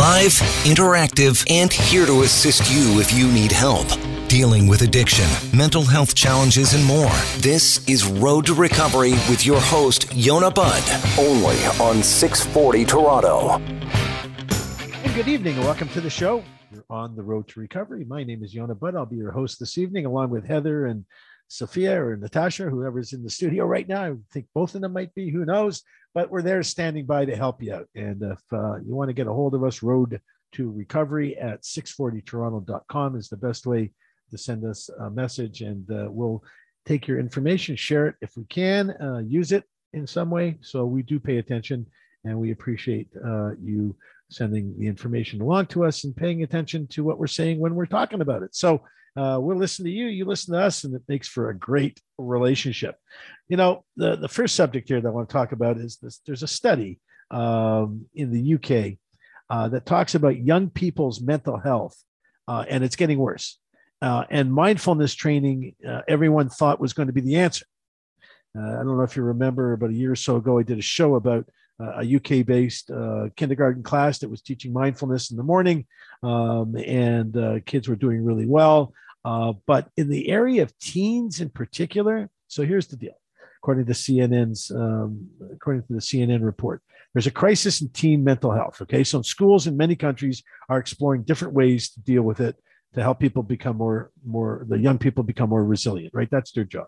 Live, interactive, and here to assist you if you need help. Dealing with addiction, mental health challenges, and more. This is Road to Recovery with your host, Yonah Budd, only on 640 Toronto. And good evening and welcome to the show. You're on the road to recovery. My name is Yonah Budd. I'll be your host this evening, along with Heather and Sophia or Natasha, whoever's in the studio right now. I think both of them might be, who knows? But we're there standing by to help you out. And if uh, you want to get a hold of us, road to recovery at 640toronto.com is the best way to send us a message. And uh, we'll take your information, share it if we can, uh, use it in some way. So we do pay attention and we appreciate uh, you sending the information along to us and paying attention to what we're saying when we're talking about it. So uh, we'll listen to you, you listen to us, and it makes for a great relationship. You know, the, the first subject here that I want to talk about is this there's a study um, in the UK uh, that talks about young people's mental health, uh, and it's getting worse. Uh, and mindfulness training, uh, everyone thought was going to be the answer. Uh, I don't know if you remember, about a year or so ago, I did a show about a UK based uh, kindergarten class that was teaching mindfulness in the morning, um, and uh, kids were doing really well. Uh, but in the area of teens in particular, so here's the deal. According to CNN's, um, according to the CNN report, there's a crisis in teen mental health. Okay, so schools in many countries are exploring different ways to deal with it to help people become more, more the young people become more resilient. Right, that's their job.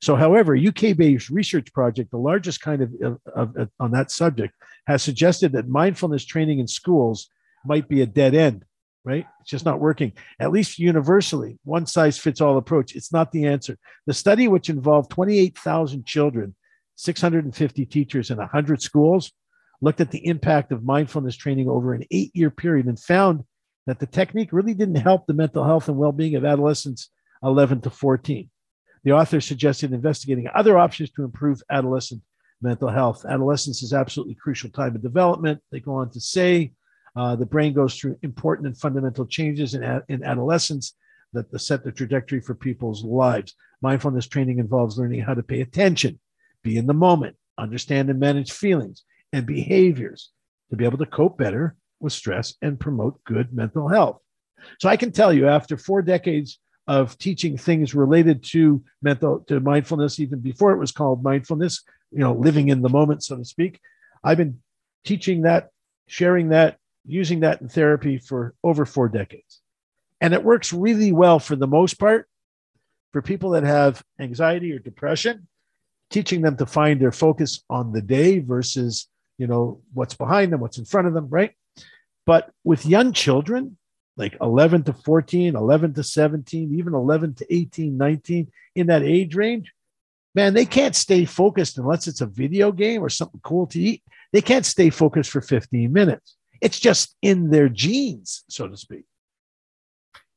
So, however, UK based research project, the largest kind of, of, of, on that subject, has suggested that mindfulness training in schools might be a dead end, right? It's just not working. At least universally, one size fits all approach. It's not the answer. The study, which involved 28,000 children, 650 teachers, and 100 schools, looked at the impact of mindfulness training over an eight year period and found that the technique really didn't help the mental health and well being of adolescents 11 to 14. The author suggested investigating other options to improve adolescent mental health. Adolescence is absolutely crucial time of development. They go on to say uh, the brain goes through important and fundamental changes in, in adolescence that set the trajectory for people's lives. Mindfulness training involves learning how to pay attention, be in the moment, understand and manage feelings and behaviors to be able to cope better with stress and promote good mental health. So I can tell you, after four decades of teaching things related to mental to mindfulness even before it was called mindfulness you know living in the moment so to speak. I've been teaching that sharing that using that in therapy for over four decades. And it works really well for the most part for people that have anxiety or depression teaching them to find their focus on the day versus you know what's behind them what's in front of them right? But with young children like 11 to 14, 11 to 17, even 11 to 18, 19, in that age range, man, they can't stay focused unless it's a video game or something cool to eat. They can't stay focused for 15 minutes. It's just in their genes, so to speak.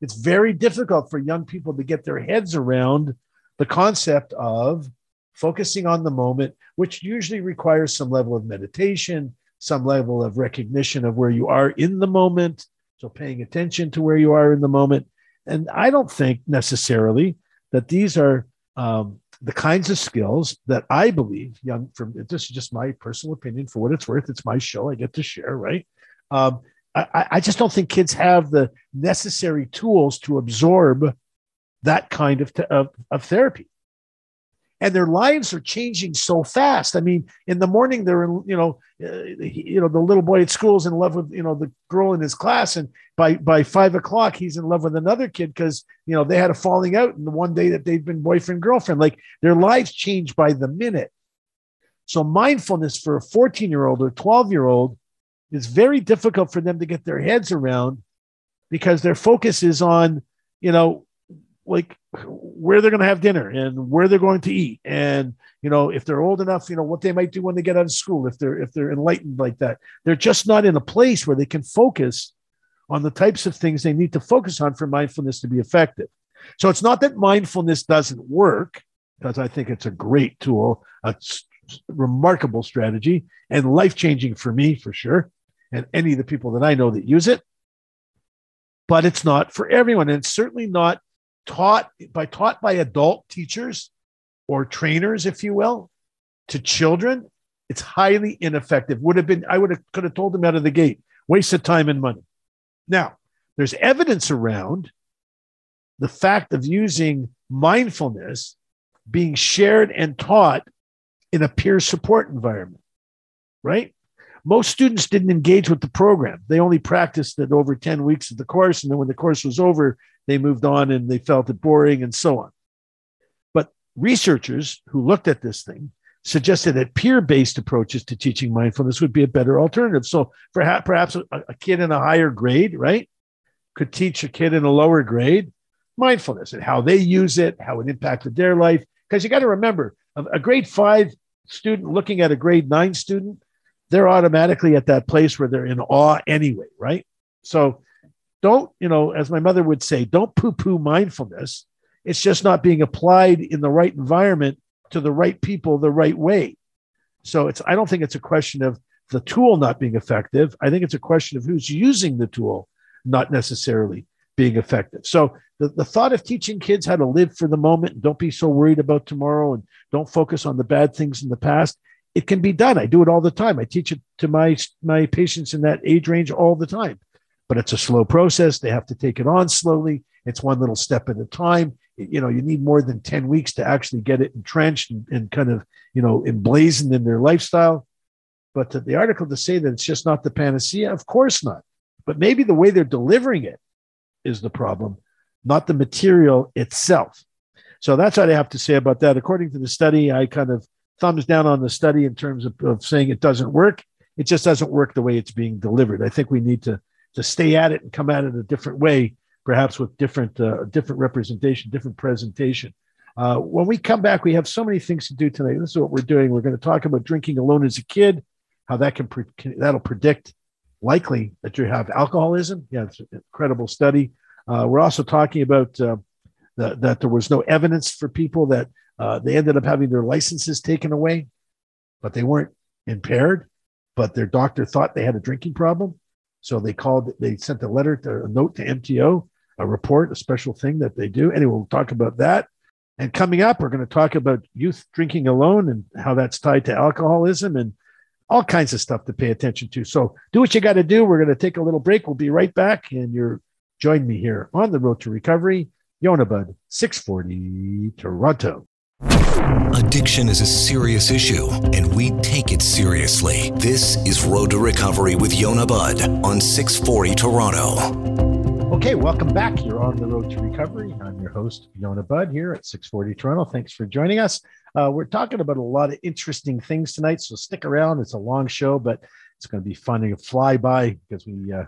It's very difficult for young people to get their heads around the concept of focusing on the moment, which usually requires some level of meditation, some level of recognition of where you are in the moment, so paying attention to where you are in the moment. And I don't think necessarily that these are um, the kinds of skills that I believe young from this is just my personal opinion for what it's worth. It's my show. I get to share, right? Um, I, I just don't think kids have the necessary tools to absorb that kind of, of, of therapy and their lives are changing so fast. I mean, in the morning they're in, you know, uh, you know, the little boy at school is in love with you know the girl in his class, and by by five o'clock he's in love with another kid because you know they had a falling out in the one day that they've been boyfriend girlfriend. Like their lives change by the minute. So mindfulness for a fourteen year old or twelve year old is very difficult for them to get their heads around because their focus is on you know like where they're going to have dinner and where they're going to eat. And you know if they're old enough you know what they might do when they get out of school if they're if they're enlightened like that. They're just not in a place where they can focus on the types of things they need to focus on for mindfulness to be effective. So it's not that mindfulness doesn't work because i think it's a great tool a remarkable strategy and life changing for me for sure and any of the people that i know that use it. But it's not for everyone and certainly not taught by taught by adult teachers or trainers, if you will, to children, it's highly ineffective. Would have been, I would have could have told them out of the gate. waste of time and money. Now, there's evidence around the fact of using mindfulness being shared and taught in a peer support environment, right? Most students didn't engage with the program. They only practiced it over 10 weeks of the course. And then when the course was over, they moved on and they felt it boring and so on. But researchers who looked at this thing suggested that peer based approaches to teaching mindfulness would be a better alternative. So perhaps, perhaps a, a kid in a higher grade, right, could teach a kid in a lower grade mindfulness and how they use it, how it impacted their life. Because you got to remember, a grade five student looking at a grade nine student, they're automatically at that place where they're in awe anyway, right? So don't, you know, as my mother would say, don't poo poo mindfulness. It's just not being applied in the right environment to the right people the right way. So it's, I don't think it's a question of the tool not being effective. I think it's a question of who's using the tool not necessarily being effective. So the, the thought of teaching kids how to live for the moment and don't be so worried about tomorrow and don't focus on the bad things in the past, it can be done. I do it all the time. I teach it to my my patients in that age range all the time. But it's a slow process. They have to take it on slowly. It's one little step at a time. You know, you need more than 10 weeks to actually get it entrenched and, and kind of, you know, emblazoned in their lifestyle. But the article to say that it's just not the panacea, of course not. But maybe the way they're delivering it is the problem, not the material itself. So that's what I have to say about that. According to the study, I kind of thumbs down on the study in terms of, of saying it doesn't work. It just doesn't work the way it's being delivered. I think we need to to stay at it and come at it a different way, perhaps with different uh, different representation, different presentation. Uh, when we come back, we have so many things to do tonight. This is what we're doing. We're going to talk about drinking alone as a kid, how that can, pre- can that'll predict likely that you have alcoholism. Yeah, it's an incredible study. Uh, we're also talking about uh, the, that there was no evidence for people that uh, they ended up having their licenses taken away, but they weren't impaired, but their doctor thought they had a drinking problem. So they called, they sent a letter, to, a note to MTO, a report, a special thing that they do. Anyway, we'll talk about that. And coming up, we're going to talk about youth drinking alone and how that's tied to alcoholism and all kinds of stuff to pay attention to. So do what you got to do. We're going to take a little break. We'll be right back. And you're join me here on the road to recovery. Yonah Budd, 640 Toronto. Addiction is a serious issue, and we take it seriously. This is Road to Recovery with Yonah Budd on 640 Toronto. Okay, welcome back. You're on the Road to Recovery. I'm your host, Yonah Budd, here at 640 Toronto. Thanks for joining us. Uh, we're talking about a lot of interesting things tonight, so stick around. It's a long show, but it's going to be fun to fly by because we uh,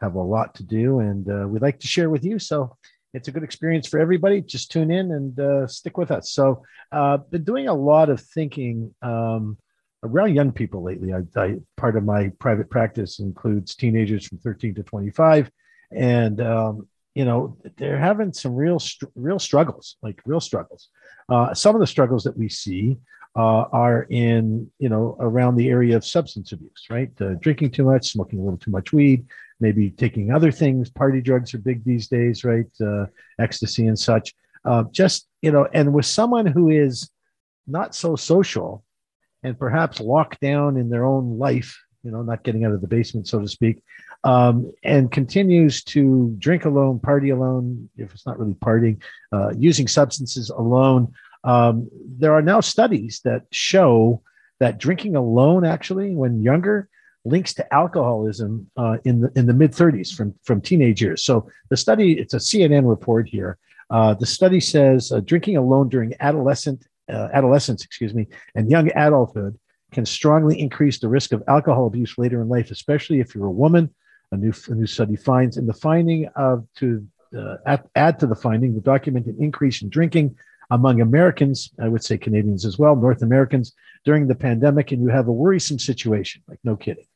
have a lot to do, and uh, we'd like to share with you. So it's a good experience for everybody. Just tune in and uh, stick with us. So, uh, been doing a lot of thinking um, around young people lately. I, I, part of my private practice includes teenagers from 13 to 25, and um, you know they're having some real real struggles, like real struggles. Uh, some of the struggles that we see uh, are in you know around the area of substance abuse, right? Uh, drinking too much, smoking a little too much weed, maybe taking other things. Party drugs are big these days, right? Uh, ecstasy and such. Uh, just, you know, and with someone who is not so social and perhaps locked down in their own life, you know, not getting out of the basement, so to speak, um, and continues to drink alone, party alone, if it's not really partying, uh, using substances alone. Um, there are now studies that show that drinking alone, actually, when younger, links to alcoholism uh, in the in the mid 30s from from teenage years. So the study, it's a CNN report here. Uh, the study says uh, drinking alone during adolescent uh, adolescence, excuse me, and young adulthood can strongly increase the risk of alcohol abuse later in life, especially if you're a woman. A new a new study finds in the finding of to uh, add, add to the finding the documented increase in drinking among Americans, I would say Canadians as well, North Americans during the pandemic, and you have a worrisome situation, like no kidding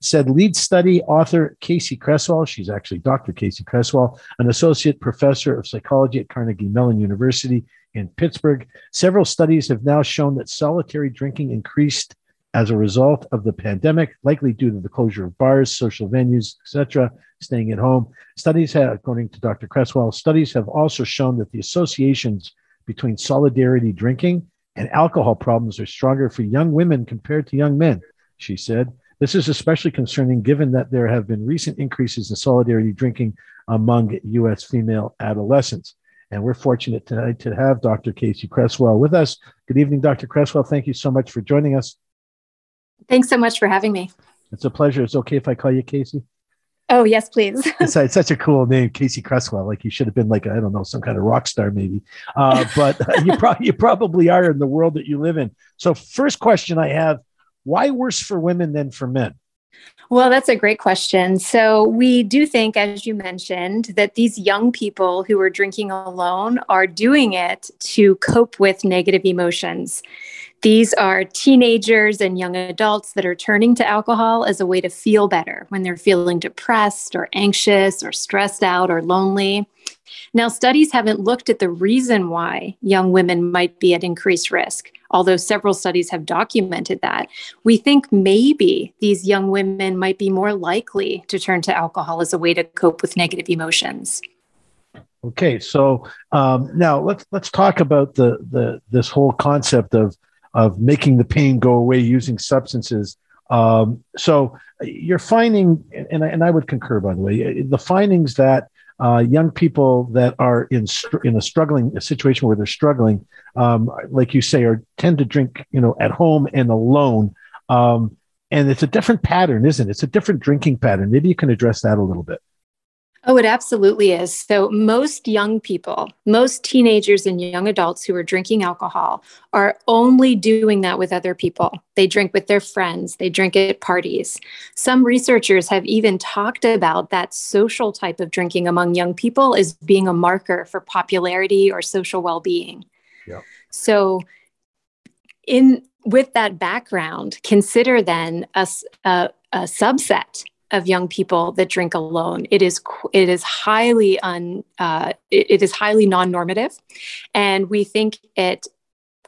said lead study author Kasey Creswell, She's actually Dr. Kasey Creswell, an associate professor of psychology at Carnegie Mellon University in Pittsburgh. Several studies have now shown that solitary drinking increased as a result of the pandemic, likely due to the closure of bars, social venues, etc., staying at home. Studies have, according to Dr. Creswell, studies have also shown that the associations between solidarity drinking and alcohol problems are stronger for young women compared to young men, she said. This is especially concerning given that there have been recent increases in solidarity drinking among U.S. female adolescents. And we're fortunate tonight to have Dr. Kasey Creswell with us. Good evening, Dr. Creswell. Thank you so much for joining us. Thanks so much for having me. It's a pleasure. It's okay if I call you Kasey? Oh, yes, please. it's, it's, such a cool name, Kasey Creswell. Like you should have been like, I don't know, some kind of rock star maybe. Uh, but you, pro- you probably are in the world that you live in. So, first question I have why worse for women than for men? Well, that's a great question. So, we do think, as you mentioned, that these young people who are drinking alone are doing it to cope with negative emotions. These are teenagers and young adults that are turning to alcohol as a way to feel better when they're feeling depressed or anxious or stressed out or lonely. Now, studies haven't looked at the reason why young women might be at increased risk, although several studies have documented that. We think maybe these young women might be more likely to turn to alcohol as a way to cope with negative emotions. Okay, so um, now let's let's talk about the the this whole concept of of making the pain go away using substances. Um, so you're finding, and I, and I would concur, by the way, the findings that uh, young people that are in in a struggling a situation where they're struggling, um, like you say, are tend to drink, you know, at home and alone. Um, and it's a different pattern, isn't it? It's a different drinking pattern. Maybe you can address that a little bit. Oh, it absolutely is. So, most young people, most teenagers and young adults who are drinking alcohol are only doing that with other people. They drink with their friends, they drink at parties. Some researchers have even talked about that social type of drinking among young people as being a marker for popularity or social well being. Yeah. So, in with that background, consider then a, a, a subset of young people that drink alone. It is it is highly un uh, it, it is highly non-normative, and we think it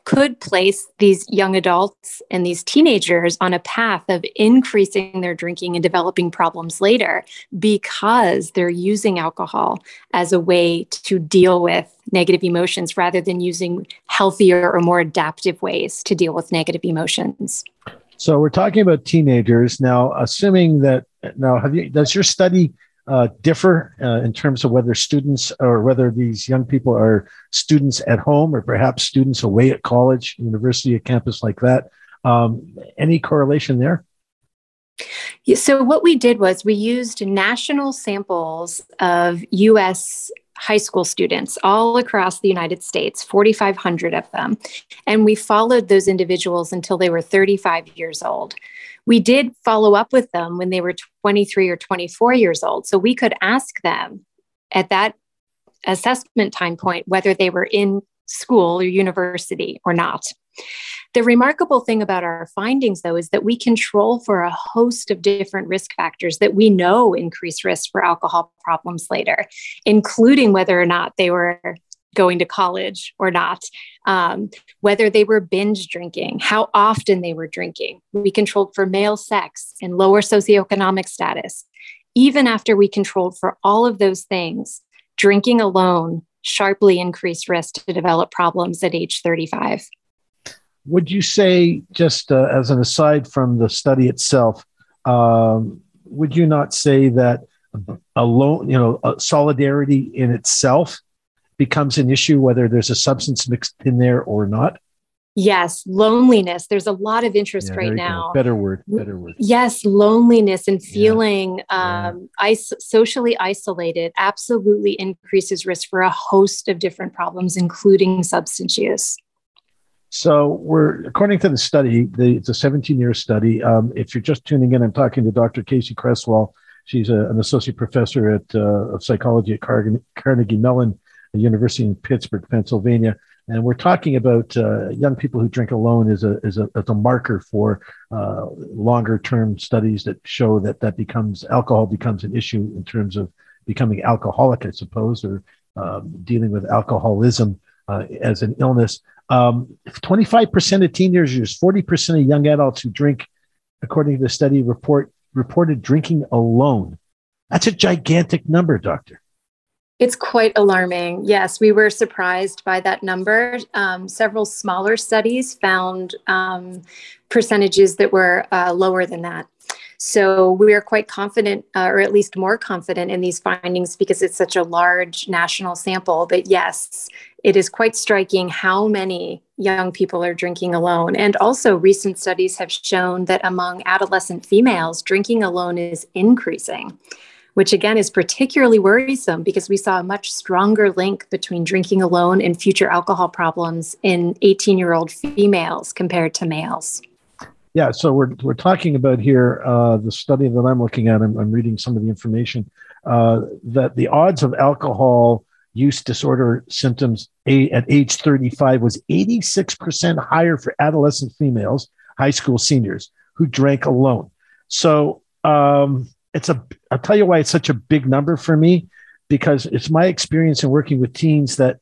could place these young adults and these teenagers on a path of increasing their drinking and developing problems later because they're using alcohol as a way to deal with negative emotions rather than using healthier or more adaptive ways to deal with negative emotions. So we're talking about teenagers now. Assuming that now, have you does your study uh, differ uh, in terms of whether students or whether these young people are students at home or perhaps students away at college, university, a campus like that? Um, any correlation there? So, what we did was we used national samples of US high school students all across the United States, 4,500 of them. And we followed those individuals until they were 35 years old. We did follow up with them when they were 23 or 24 years old. So we could ask them at that assessment time point whether they were in school or university or not. The remarkable thing about our findings, though, is that we control for a host of different risk factors that we know increase risk for alcohol problems later, including whether or not they were going to college or not, um, whether they were binge drinking, how often they were drinking. We controlled for male sex and lower socioeconomic status. Even after we controlled for all of those things, drinking alone sharply increased risk to develop problems at age 35 would you say, just uh, as an aside from the study itself, um, would you not say that alone, you know, uh, solidarity in itself becomes an issue, whether there's a substance mixed in there or not? Yes, loneliness. There's a lot of interest yeah, right now. Better word, better word. Yes, loneliness and feeling yeah. um, is- socially isolated absolutely increases risk for a host of different problems, including substance use. So we're according to the study, the, it's a 17-year study. Um, if you're just tuning in, I'm talking to Dr. Kasey Creswell. She's a, an associate professor at uh, of psychology at Carnegie, Carnegie Mellon University in Pittsburgh, Pennsylvania. And we're talking about uh, young people who drink alone as a, as a, as a marker for uh, longer term studies that show that that becomes alcohol becomes an issue in terms of becoming alcoholic, I suppose, or um, dealing with alcoholism uh, as an illness. Um, 25% of teenagers, 40% of young adults who drink, according to the study, report reported drinking alone. That's a gigantic number, doctor. It's quite alarming. Yes, we were surprised by that number. Um, several smaller studies found um, percentages that were uh, lower than that. So we are quite confident, uh, or at least more confident in these findings because it's such a large national sample. But yes, it is quite striking how many young people are drinking alone. And also, recent studies have shown that among adolescent females, drinking alone is increasing which again is particularly worrisome because we saw a much stronger link between drinking alone and future alcohol problems in 18 year old females compared to males. Yeah, so we're, we're talking about here uh, the study that I'm looking at. I'm, I'm reading some of the information uh, that the odds of alcohol use disorder symptoms at age 35 was 86% higher for adolescent females, high school seniors who drank alone. So um, it's a I'll tell you why it's such a big number for me because it's my experience in working with teens that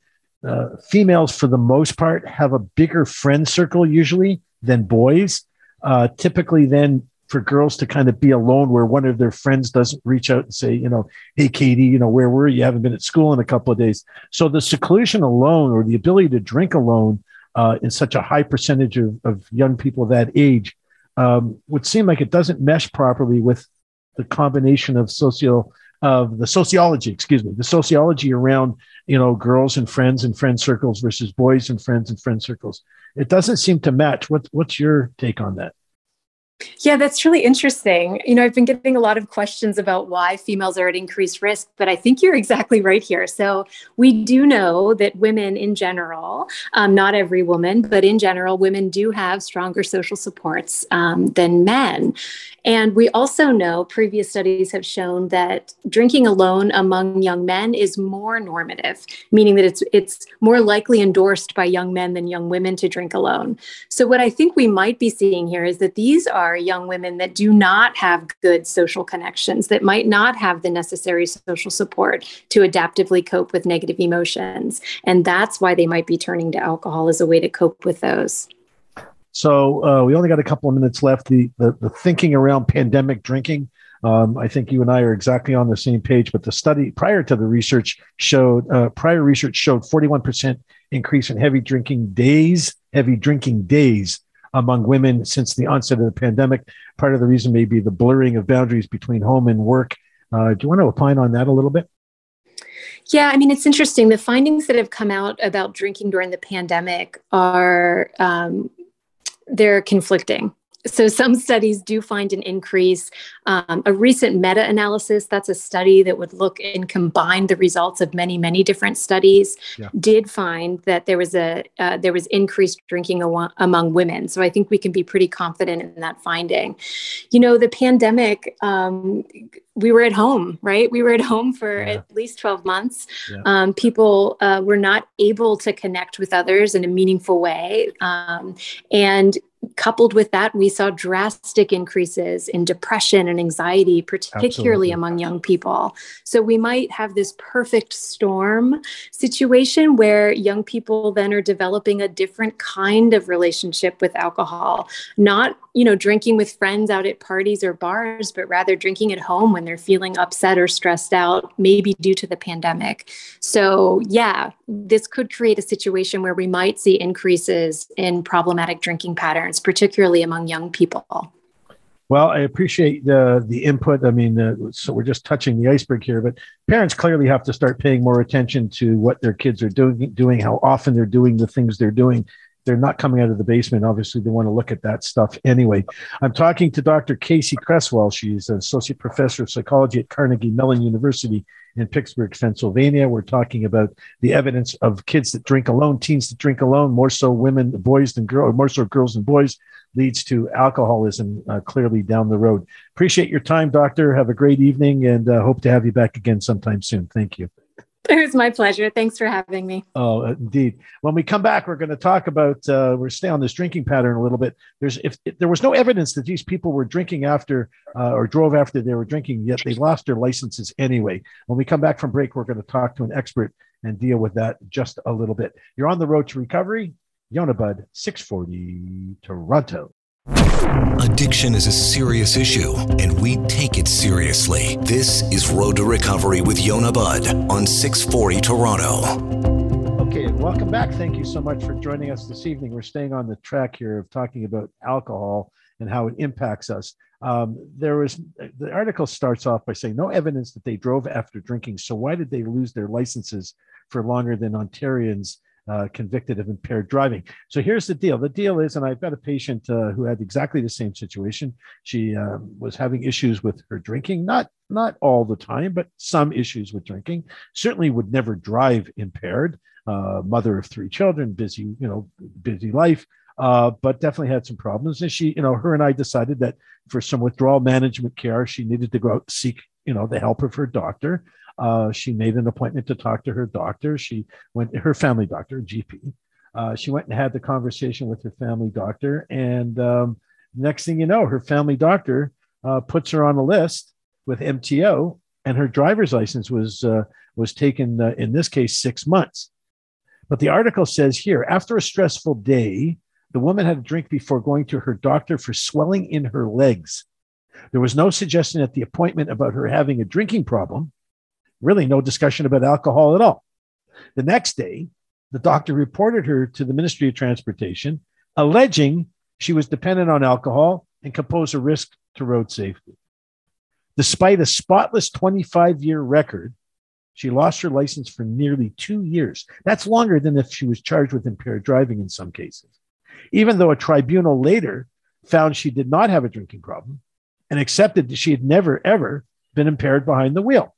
uh, females for the most part have a bigger friend circle usually than boys. Uh, typically, then for girls to kind of be alone where one of their friends doesn't reach out and say, you know, hey, Katie, you know, where were you? you haven't been at school in a couple of days. So the seclusion alone or the ability to drink alone uh, in such a high percentage of, of young people that age um, would seem like it doesn't mesh properly with the combination of socio of the sociology, excuse me, the sociology around you know girls and friends and friend circles versus boys and friends and friend circles. It doesn't seem to match. What what's your take on that? Yeah, that's really interesting. You know, I've been getting a lot of questions about why females are at increased risk, but I think you're exactly right here. So, we do know that women in general, um, not every woman, but in general, women do have stronger social supports um, than men. And we also know previous studies have shown that drinking alone among young men is more normative, meaning that it's it's more likely endorsed by young men than young women to drink alone. So what I think we might be seeing here is that these are young women that do not have good social connections, that might not have the necessary social support to adaptively cope with negative emotions. And that's why they might be turning to alcohol as a way to cope with those. So uh, we only got a couple of minutes left. The, the, the thinking around pandemic drinking. Um, I think you and I are exactly on the same page. But the study prior to the research showed uh, prior research showed 41% increase in heavy drinking days, heavy drinking days among women since the onset of the pandemic. Part of the reason may be the blurring of boundaries between home and work. Uh, do you want to opine on that a little bit? Yeah, I mean, it's interesting. The findings that have come out about drinking during the pandemic are um, they're conflicting. So, some studies do find an increase. Um, a recent meta analysis, that's a study that would look and combine the results of many, many different studies, yeah. did find that there was a uh, there was increased drinking aw- among women. So, I think we can be pretty confident in that finding. You know, the pandemic, um, we were at home, right? We were at home for yeah. at least 12 months. Yeah. Um, people uh, were not able to connect with others in a meaningful way. Um, and coupled with that, we saw drastic increases in depression and anxiety, particularly Absolutely. among young people. So we might have this perfect storm situation where young people then are developing a different kind of relationship with alcohol, not you know drinking with friends out at parties or bars but rather drinking at home when they're feeling upset or stressed out maybe due to the pandemic so yeah this could create a situation where we might see increases in problematic drinking patterns particularly among young people well, I appreciate the the input. I mean, uh, so we're just touching the iceberg here, but parents clearly have to start paying more attention to what their kids are doing, doing how often they're doing the things they're doing, they're not coming out of the basement. Obviously, they want to look at that stuff anyway. I'm talking to Dr. Kasey Creswell. She's an associate professor of psychology at Carnegie Mellon University in Pittsburgh, Pennsylvania. We're talking about the evidence of kids that drink alone, teens that drink alone, more so women, boys than girls, more so girls than boys, leads to alcoholism uh, clearly down the road. Appreciate your time, doctor. Have a great evening and uh, hope to have you back again sometime soon. Thank you. It was my pleasure. Thanks for having me. Oh, indeed. When we come back, we're going to talk about uh, we're stay on this drinking pattern a little bit. There's if, if there was no evidence that these people were drinking after uh, or drove after they were drinking, yet they lost their licenses anyway. When we come back from break, we're going to talk to an expert and deal with that just a little bit. You're on the road to recovery. Yonah Budd, 640 Toronto. Addiction is a serious issue, and we take it seriously. This is Road to Recovery with Yonah Budd on 640 Toronto. Okay, welcome back. Thank you so much for joining us this evening. We're staying on the track here of talking about alcohol and how it impacts us. Um, there was the article starts off by saying no evidence that they drove after drinking. So why did they lose their licenses for longer than Ontarians uh, convicted of impaired driving? So here's the deal. The deal is, and I've got a patient uh, who had exactly the same situation. She um, was having issues with her drinking, not not all the time, but some issues with drinking. Certainly would never drive impaired. Uh, mother of three children, busy, you know, busy life uh, but definitely had some problems. And she, you know, her and I decided that for some withdrawal management care, she needed to go out seek, you know, the help of her doctor. Uh, she made an appointment to talk to her doctor. She went, her family doctor, GP. Uh, she went and had the conversation with her family doctor. And um, next thing you know, her family doctor uh, puts her on a list with MTO, and her driver's license was uh, was taken uh, in this case six months. But the article says here, after a stressful day, the woman had a drink before going to her doctor for swelling in her legs. There was no suggestion at the appointment about her having a drinking problem, really, no discussion about alcohol at all. The next day, the doctor reported her to the Ministry of Transportation, alleging she was dependent on alcohol and could pose a risk to road safety. Despite a spotless 25 year record, she lost her license for nearly two years. That's longer than if she was charged with impaired driving in some cases even though a tribunal later found she did not have a drinking problem and accepted that she had never, ever been impaired behind the wheel.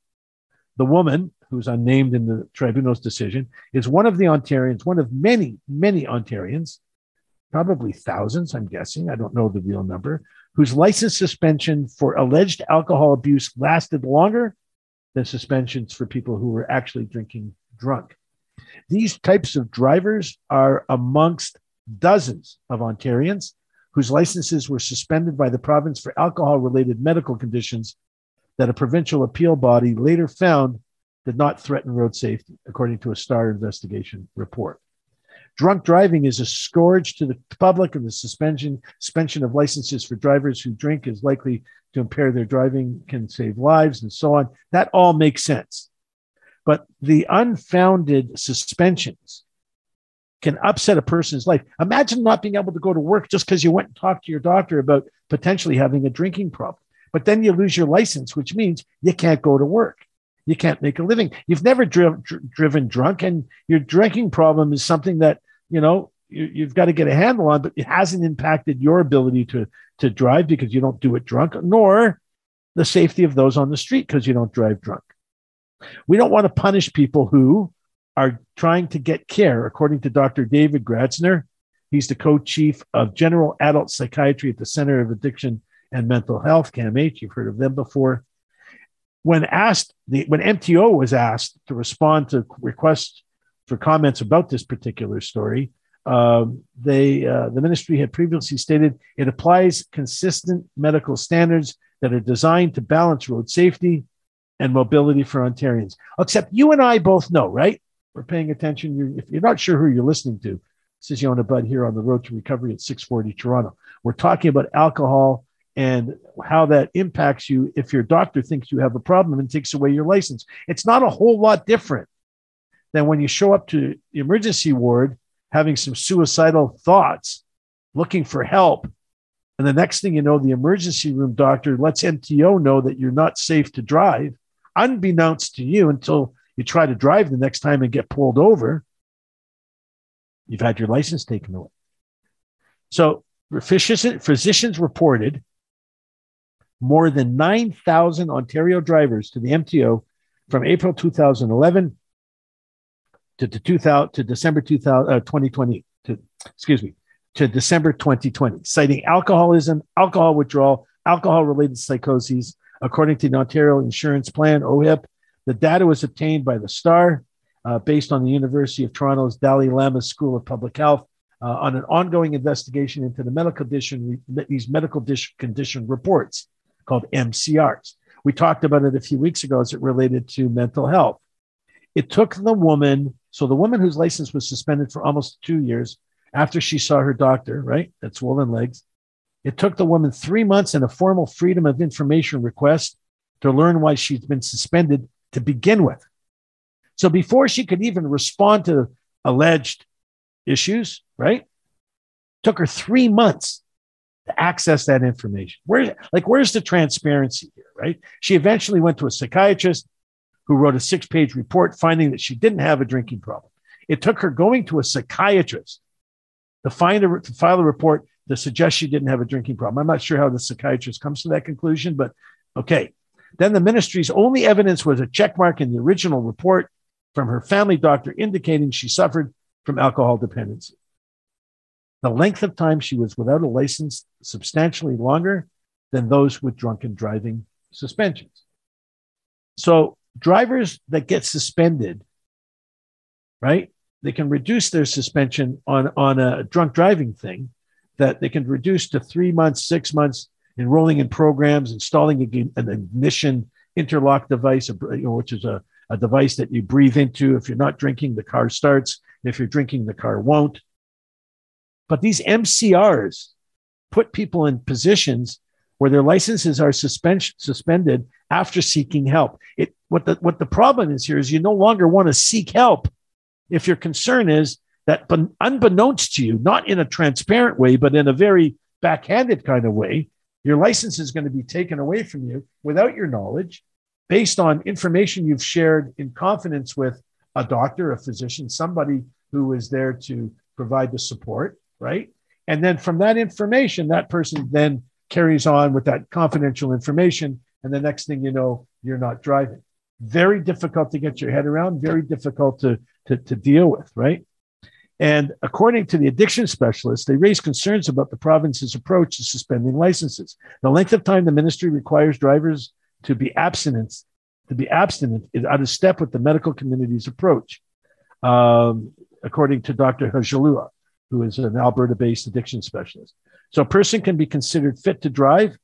The woman, who's unnamed in the tribunal's decision, is one of the Ontarians, one of many, many Ontarians, probably thousands, I'm guessing, I don't know the real number, whose license suspension for alleged alcohol abuse lasted longer than suspensions for people who were actually drinking drunk. These types of drivers are amongst dozens of Ontarians whose licenses were suspended by the province for alcohol related medical conditions that a provincial appeal body later found did not threaten road safety, according to a Star investigation report. Drunk driving is a scourge to the public, and the suspension, suspension of licenses for drivers who drink is likely to impair their driving, can save lives, and so on. That all makes sense. But the unfounded suspensions can upset a person's life. Imagine not being able to go to work just because you went and talked to your doctor about potentially having a drinking problem. But then you lose your license, which means you can't go to work. You can't make a living. You've never dri- driven drunk, and your drinking problem is something that you know you, have got to get a handle on. But it hasn't impacted your ability to to drive because you don't do it drunk, nor the safety of those on the street because you don't drive drunk. We don't want to punish people who are trying to get care, according to Dr. David Gratzer. He's the co chief of general adult psychiatry at the Center of Addiction and Mental Health, CAMH. You've heard of them before. When asked, the, when MTO was asked to respond to requests for comments about this particular story, um, they, uh, the ministry had previously stated it applies consistent medical standards that are designed to balance road safety and mobility for Ontarians. Except you and I both know, right? We're paying attention. You're, if you're not sure who you're listening to, this is Yonah Budd here on the road to recovery at 640 Toronto. We're talking about alcohol and how that impacts you if your doctor thinks you have a problem and takes away your license. It's not a whole lot different than when you show up to the emergency ward having some suicidal thoughts, looking for help. And the next thing you know, the emergency room doctor lets MTO know that you're not safe to drive, unbeknownst to you until you try to drive the next time and get pulled over, you've had your license taken away. So physicians reported more than 9,000 Ontario drivers to the MTO from April 2011 to, to, 2000, to December 2000, uh, 2020, to, excuse me, to December 2020, citing alcoholism, alcohol withdrawal, alcohol related psychoses, according to the Ontario Insurance Plan, OHIP, the data was obtained by the STAR uh, based on the University of Toronto's Dalla Lana School of Public Health uh, on an ongoing investigation into the medical condition, these medical condition reports called MCRs. We talked about it a few weeks ago as it related to mental health. It took the woman, so the woman whose license was suspended for almost two years after she saw her doctor, right? That swollen legs. It took the woman three months and a formal freedom of information request to learn why she'd been suspended to begin with. So before she could even respond to alleged issues, right? Took her three months to access that information? Where, like, where's the transparency here, right? She eventually went to a psychiatrist who wrote a six page report finding that she didn't have a drinking problem. It took her going to a psychiatrist to find a, to file a report to suggest she didn't have a drinking problem. I'm not sure how the psychiatrist comes to that conclusion, but okay. Then the ministry's only evidence was a check mark in the original report from her family doctor indicating she suffered from alcohol dependency. The length of time she was without a license substantially longer than those with drunken driving suspensions. So drivers that get suspended, right? They can reduce their suspension on, on a drunk driving thing that they can reduce to three months, six months, enrolling in programs, installing an ignition interlock device, which is a, a device that you breathe into. If you're not drinking, the car starts. If you're drinking, the car won't. But these MCRs put people in positions where their licenses are suspend- suspended after seeking help. It, what, the, what the problem is here is you no longer want to seek help if your concern is that, unbeknownst to you, not in a transparent way, but in a very backhanded kind of way, your license is going to be taken away from you without your knowledge based on information you've shared in confidence with a doctor, a physician, somebody who is there to provide the support, right? And then from that information, that person then carries on with that confidential information. And the next thing you know, you're not driving. Very difficult to get your head around, very difficult to, to, to deal with, right? And according to the addiction specialist, they raise concerns about the province's approach to suspending licenses. The length of time the ministry requires drivers to be abstinent to be abstinent is out of step with the medical community's approach, um, according to Dr. Hajalua, who is an Alberta-based addiction specialist. So a person can be considered fit to drive,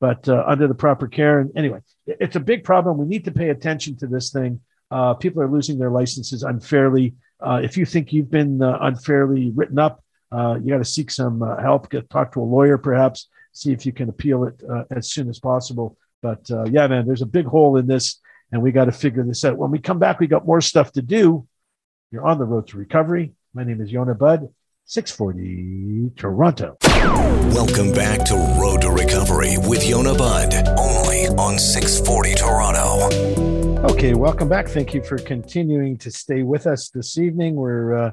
but uh, under the proper care. And anyway, it's a big problem. We need to pay attention to this thing. Uh, people are losing their licenses unfairly. Uh, if you think you've been uh, unfairly written up, uh, you got to seek some uh, help. Get talk to a lawyer, perhaps. See if you can appeal it uh, as soon as possible. But uh, yeah, man, there's a big hole in this, and we got to figure this out. When we come back, we got more stuff to do. You're on the road to recovery. My name is Yonah Budd. 640 Toronto. Welcome back to Road to Recovery with Yonah Budd, only on 640 Toronto. Okay, welcome back. Thank you for continuing to stay with us this evening. We're uh,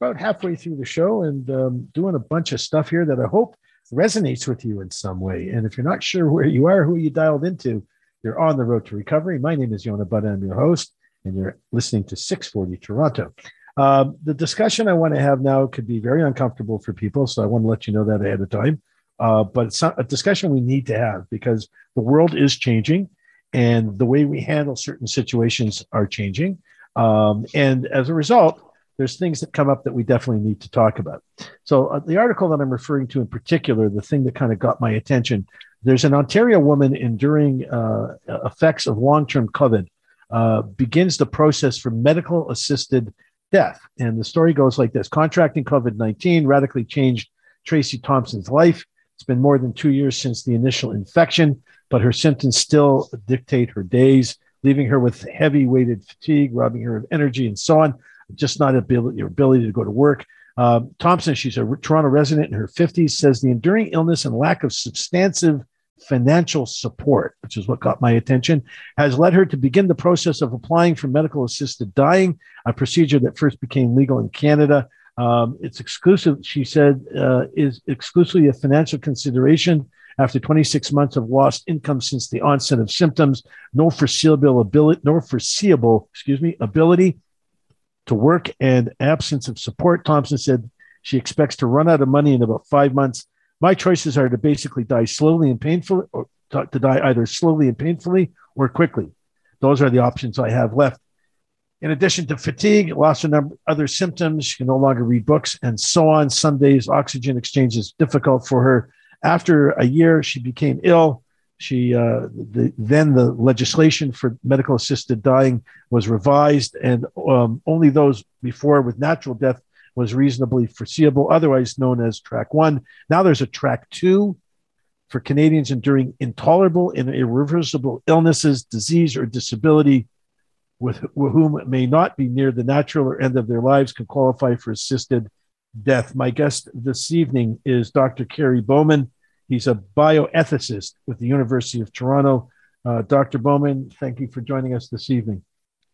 about halfway through the show and um, doing a bunch of stuff here that I hope resonates with you in some way. And if you're not sure where you are, who you dialed into, you're on the road to recovery. My name is Yonah Budd. I'm your host, and you're listening to 640 Toronto. Um, the discussion I want to have now could be very uncomfortable for people, so I want to let you know that ahead of time. Uh, but it's a discussion we need to have because the world is changing, and the way we handle certain situations are changing. Um, and as a result, there's things that come up that we definitely need to talk about. So, uh, the article that I'm referring to in particular, the thing that kind of got my attention, there's an Ontario woman enduring uh, effects of long term COVID, uh, begins the process for medical assisted death. And the story goes like this Contracting COVID 19 radically changed Tracy Thompson's life. It's been more than two years since the initial infection, but her symptoms still dictate her days, leaving her with heavy weighted fatigue, robbing her of energy, and so on. Just not ability, your ability to go to work. Um, Thompson, she's a Toronto resident in her 50s, says the enduring illness and lack of substantive financial support, which is what got my attention, has led her to begin the process of applying for medical assisted dying, a procedure that first became legal in Canada. Um, it's exclusive, she said, uh, is exclusively a financial consideration. After 26 months of lost income since the onset of symptoms, no foreseeable ability, no foreseeable, excuse me, ability to work and absence of support. Thompson said she expects to run out of money in about five months my choices are to basically die slowly and painfully, or to, die either slowly and painfully or quickly. Those are the options I have left. In addition to fatigue, loss of number, other symptoms, she can no longer read books and so on. Some days, oxygen exchange is difficult for her. After a year, she became ill. She uh, the, then the legislation for medical assisted dying was revised, and um, only those before with natural death was reasonably foreseeable, otherwise known as track one. Now there's a track two for Canadians enduring intolerable and irreversible illnesses, disease, or disability with, whom may not be near the natural or end of their lives can qualify for assisted death. My guest this evening is Dr. Kerry Bowman. He's a bioethicist with the University of Toronto. Uh, Dr. Bowman, thank you for joining us this evening.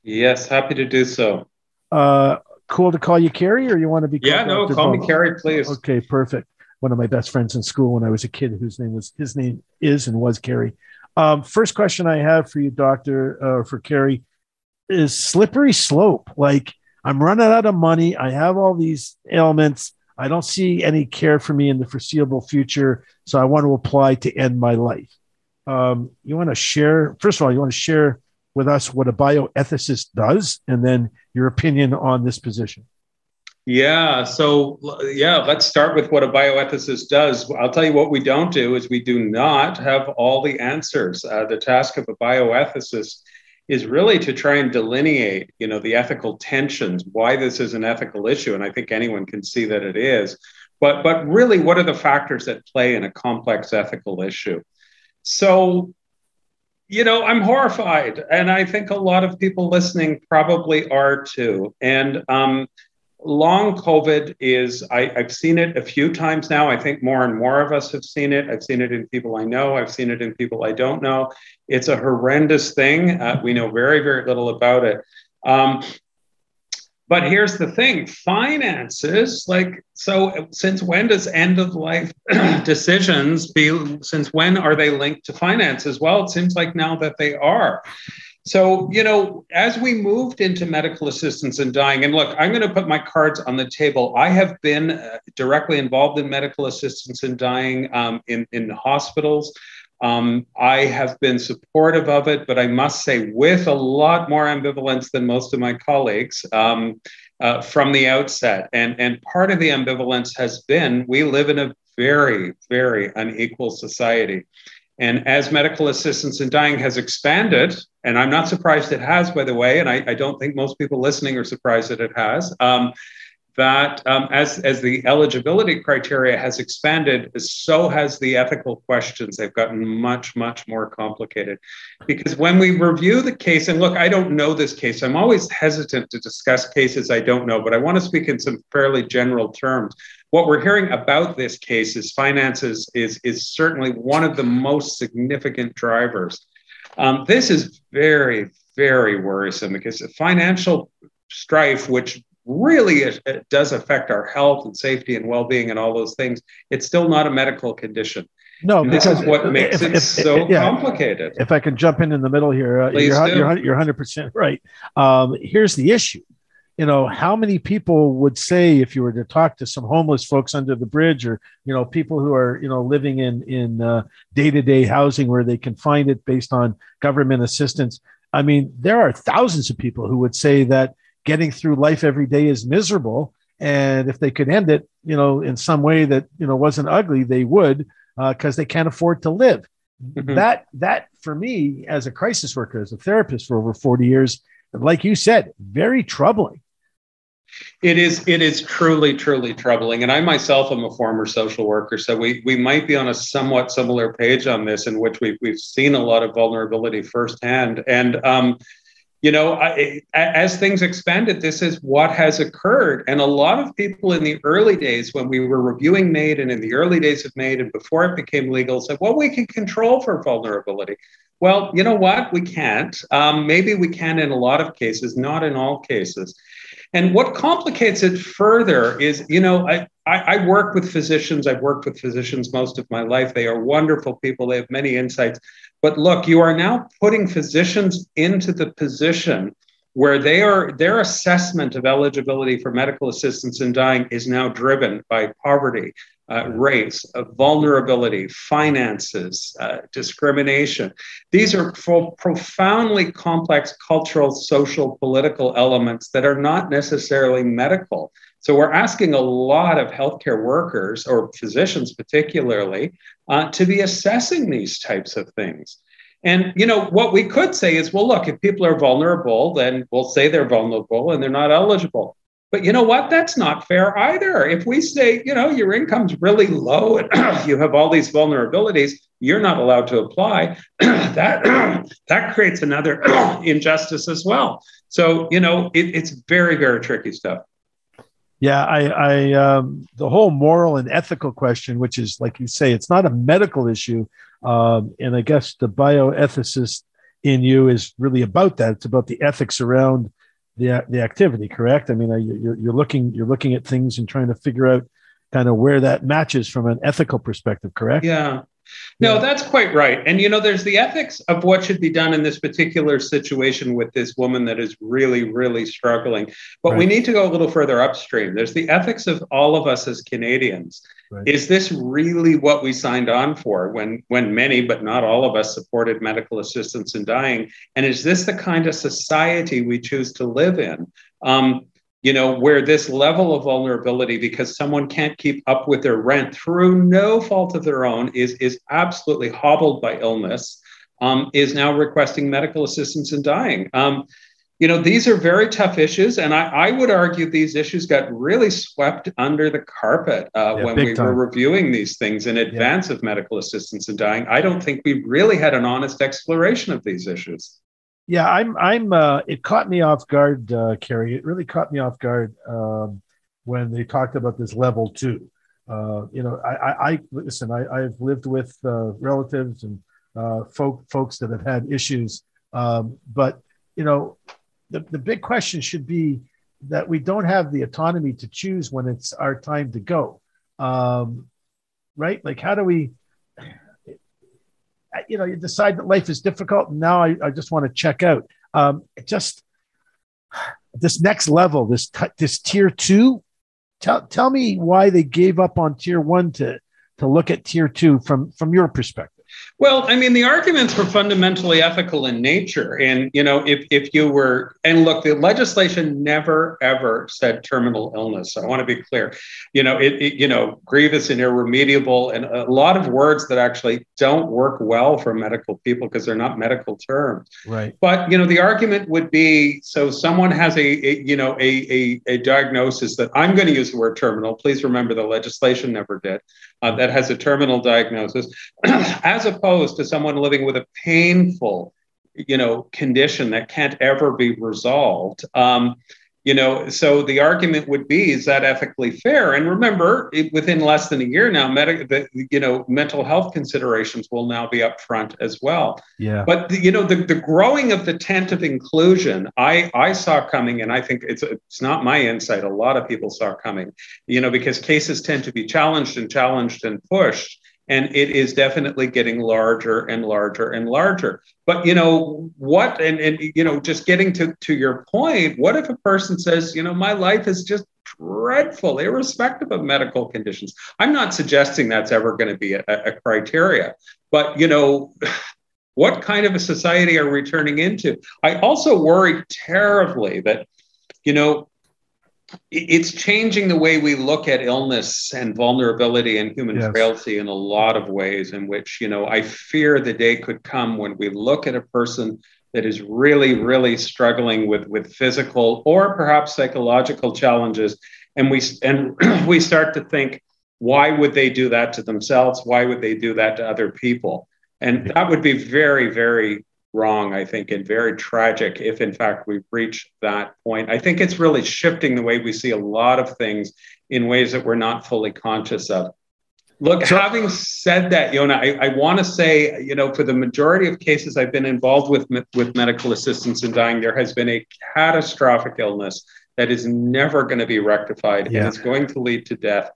Yes, happy to do so. Uh, cool to call you Kerry, or you want to be? Yeah, no, call me Kerry, please. Okay, perfect. One of my best friends in school when I was a kid, whose name was his name is and was Carrie. Um, first question I have for you, Doctor, uh, for Kerry, is slippery slope. Like I'm running out of money. I have all these ailments. I don't see any care for me in the foreseeable future. So I want to apply to end my life. Um, you want to share, first of all, you want to share with us what a bioethicist does and then your opinion on this position. Yeah. So, yeah, let's start with what a bioethicist does. I'll tell you what we don't do is we do not have all the answers. Uh, the task of a bioethicist is really to try and delineate, you know, the ethical tensions, why this is an ethical issue, and I think anyone can see that it is. But but really, what are the factors that play in a complex ethical issue? So, you know, I'm horrified, and I think a lot of people listening probably are too. And um, long COVID is, I, have seen it a few times now. I think more and more of us have seen it. I've seen it in people I know, I've seen it in people I don't know. It's a horrendous thing. Uh, we know very, very little about it. Um, but here's the thing finances, like, so since when does end of life decisions be, since when are they linked to finances? Well, it seems like now that they are. So, you know, as we moved into medical assistance and dying, and look, I'm going to put my cards on the table. I have been uh, directly involved in medical assistance and dying um, in, in hospitals. Um, I have been supportive of it, but I must say, with a lot more ambivalence than most of my colleagues um, uh, from the outset. And, and part of the ambivalence has been we live in a very, very unequal society. And as medical assistance in dying has expanded, and I'm not surprised it has, by the way, and I, I don't think most people listening are surprised that it has, um, that um, as, as the eligibility criteria has expanded, so has the ethical questions. They've gotten much, much more complicated. Because when we review the case, and look, I don't know this case, I'm always hesitant to discuss cases I don't know, but I want to speak in some fairly general terms what we're hearing about this case is finances is, is certainly one of the most significant drivers. Um, this is very, very worrisome because financial strife, which really is, does affect our health and safety and well-being and all those things, it's still not a medical condition. No, and this is what makes if, it if, so yeah, complicated. If I can jump in in the middle here, uh, you're, you're, you're 100% right. Um, here's the issue you know how many people would say if you were to talk to some homeless folks under the bridge or you know people who are you know living in in uh, day-to-day housing where they can find it based on government assistance i mean there are thousands of people who would say that getting through life every day is miserable. And if they could end it you know in some way that you know wasn't ugly they would because uh, they can't afford to live. Mm-hmm. that that for me as a crisis worker as a therapist for over 40 years like you said very troubling. It is it is truly truly troubling. And i myself am a former social worker so we we might be on a somewhat similar page on this in which we've, we've seen a lot of vulnerability firsthand. And um, you know I, as things expanded this is what has occurred and a lot of people in the early days when we were reviewing MAID and in the early days of MAID and before it became legal said well we can control for vulnerability well you know what we can't um, maybe we can in a lot of cases not in all cases and what complicates it further is, you know, I, I, I, work with physicians. I've worked with physicians most of my life. They are wonderful people. They have many insights. But look, you are now putting physicians into the position where they are their assessment of eligibility for medical assistance in dying is now driven by poverty, uh, race, uh, vulnerability, finances, uh, discrimination. These are pro- profoundly complex cultural, social, political elements that are not necessarily medical. So we're asking a lot of healthcare workers or physicians, particularly, uh, to be assessing these types of things. And you know what we could say is, well, look, if people are vulnerable, then we'll say they're vulnerable and they're not eligible. But you know what? That's not fair either. If we say, you know, your income's really low and you have all these vulnerabilities, you're not allowed to apply, that, that creates another injustice as well. So, you know, it, it's very, very tricky stuff. Yeah, I, I um, the whole moral and ethical question, which is like you say, it's not a medical issue, um, and I guess the bioethicist in you is really about that. It's about the ethics around the the activity. Correct? I mean, you're, you're looking you're looking at things and trying to figure out kind of where that matches from an ethical perspective. Correct? Yeah. No, yeah. that's quite right. And you know, there's the ethics of what should be done in this particular situation with this woman that is really, really struggling. But right. we need to go a little further upstream. There's the ethics of all of us as Canadians. Right. Is this really what we signed on for when when many, but not all of us, supported medical assistance in dying? And is this the kind of society we choose to live in? Um, you know, where this level of vulnerability, because someone can't keep up with their rent through no fault of their own, is, is absolutely hobbled by illness, um, is now requesting medical assistance and dying. Um, you know, these are very tough issues. And I, I, would argue these issues got really swept under the carpet uh, yeah, when we time. were reviewing these things in advance yeah. of medical assistance and dying. I don't think we really had an honest exploration of these issues. Yeah, I'm. I'm. Uh, it caught me off guard, uh, Kerry. It really caught me off guard um, when they talked about this level two. Uh, you know, I, I, I listen. I, I've lived with uh, relatives and uh, folk folks that have had issues, um, but you know, the the big question should be that we don't have the autonomy to choose when it's our time to go. Um, right? Like, how do we? You know, you decide that life is difficult, and now I, I just want to check out. Um, just this next level, this this tier two. Tell tell me why they gave up on tier one to to look at tier two from from your perspective. Well, I mean, the arguments were fundamentally ethical in nature. And, you know, if, if you were, and look, the legislation never, ever said terminal illness. I want to be clear. You know, it, it, you know, grievous and irremediable, and a lot of words that actually don't work well for medical people because they're not medical terms. Right. But, you know, the argument would be so someone has a, a you know, a, a, a diagnosis that I'm going to use the word terminal. Please remember the legislation never did, uh, that has a terminal diagnosis. as opposed to someone living with a painful, you know, condition that can't ever be resolved. Um, you know, so the argument would be, is that ethically fair? And remember, it, within less than a year now, medic, the, you know, mental health considerations will now be up front as well. Yeah. But the, you know, the, the growing of the tent of inclusion, I I saw coming, and I think it's it's not my insight. A lot of people saw coming, you know, because cases tend to be challenged and challenged and pushed and it is definitely getting larger and larger and larger. But you know what and, and you know just getting to, to your point what if a person says you know my life is just dreadful irrespective of medical conditions? I'm not suggesting that's ever going to be a, a criteria but you know what kind of a society are we turning into? I also worry terribly that you know it's changing the way we look at illness and vulnerability and human yes. frailty in a lot of ways in which you know i fear the day could come when we look at a person that is really really struggling with with physical or perhaps psychological challenges. And we and we start to think why would they do that to themselves? Why would they do that to other people? And that would be very very wrong, I think, and very tragic if, in fact, we've reached that point. I think it's really shifting the way we see a lot of things in ways that we're not fully conscious of. Look, so, having said that, Yonah, I, I want to say, you know, for the majority of cases I've been involved with with medical assistance in dying, there has been a catastrophic illness that is never going to be rectified yeah. and it's going to lead to death.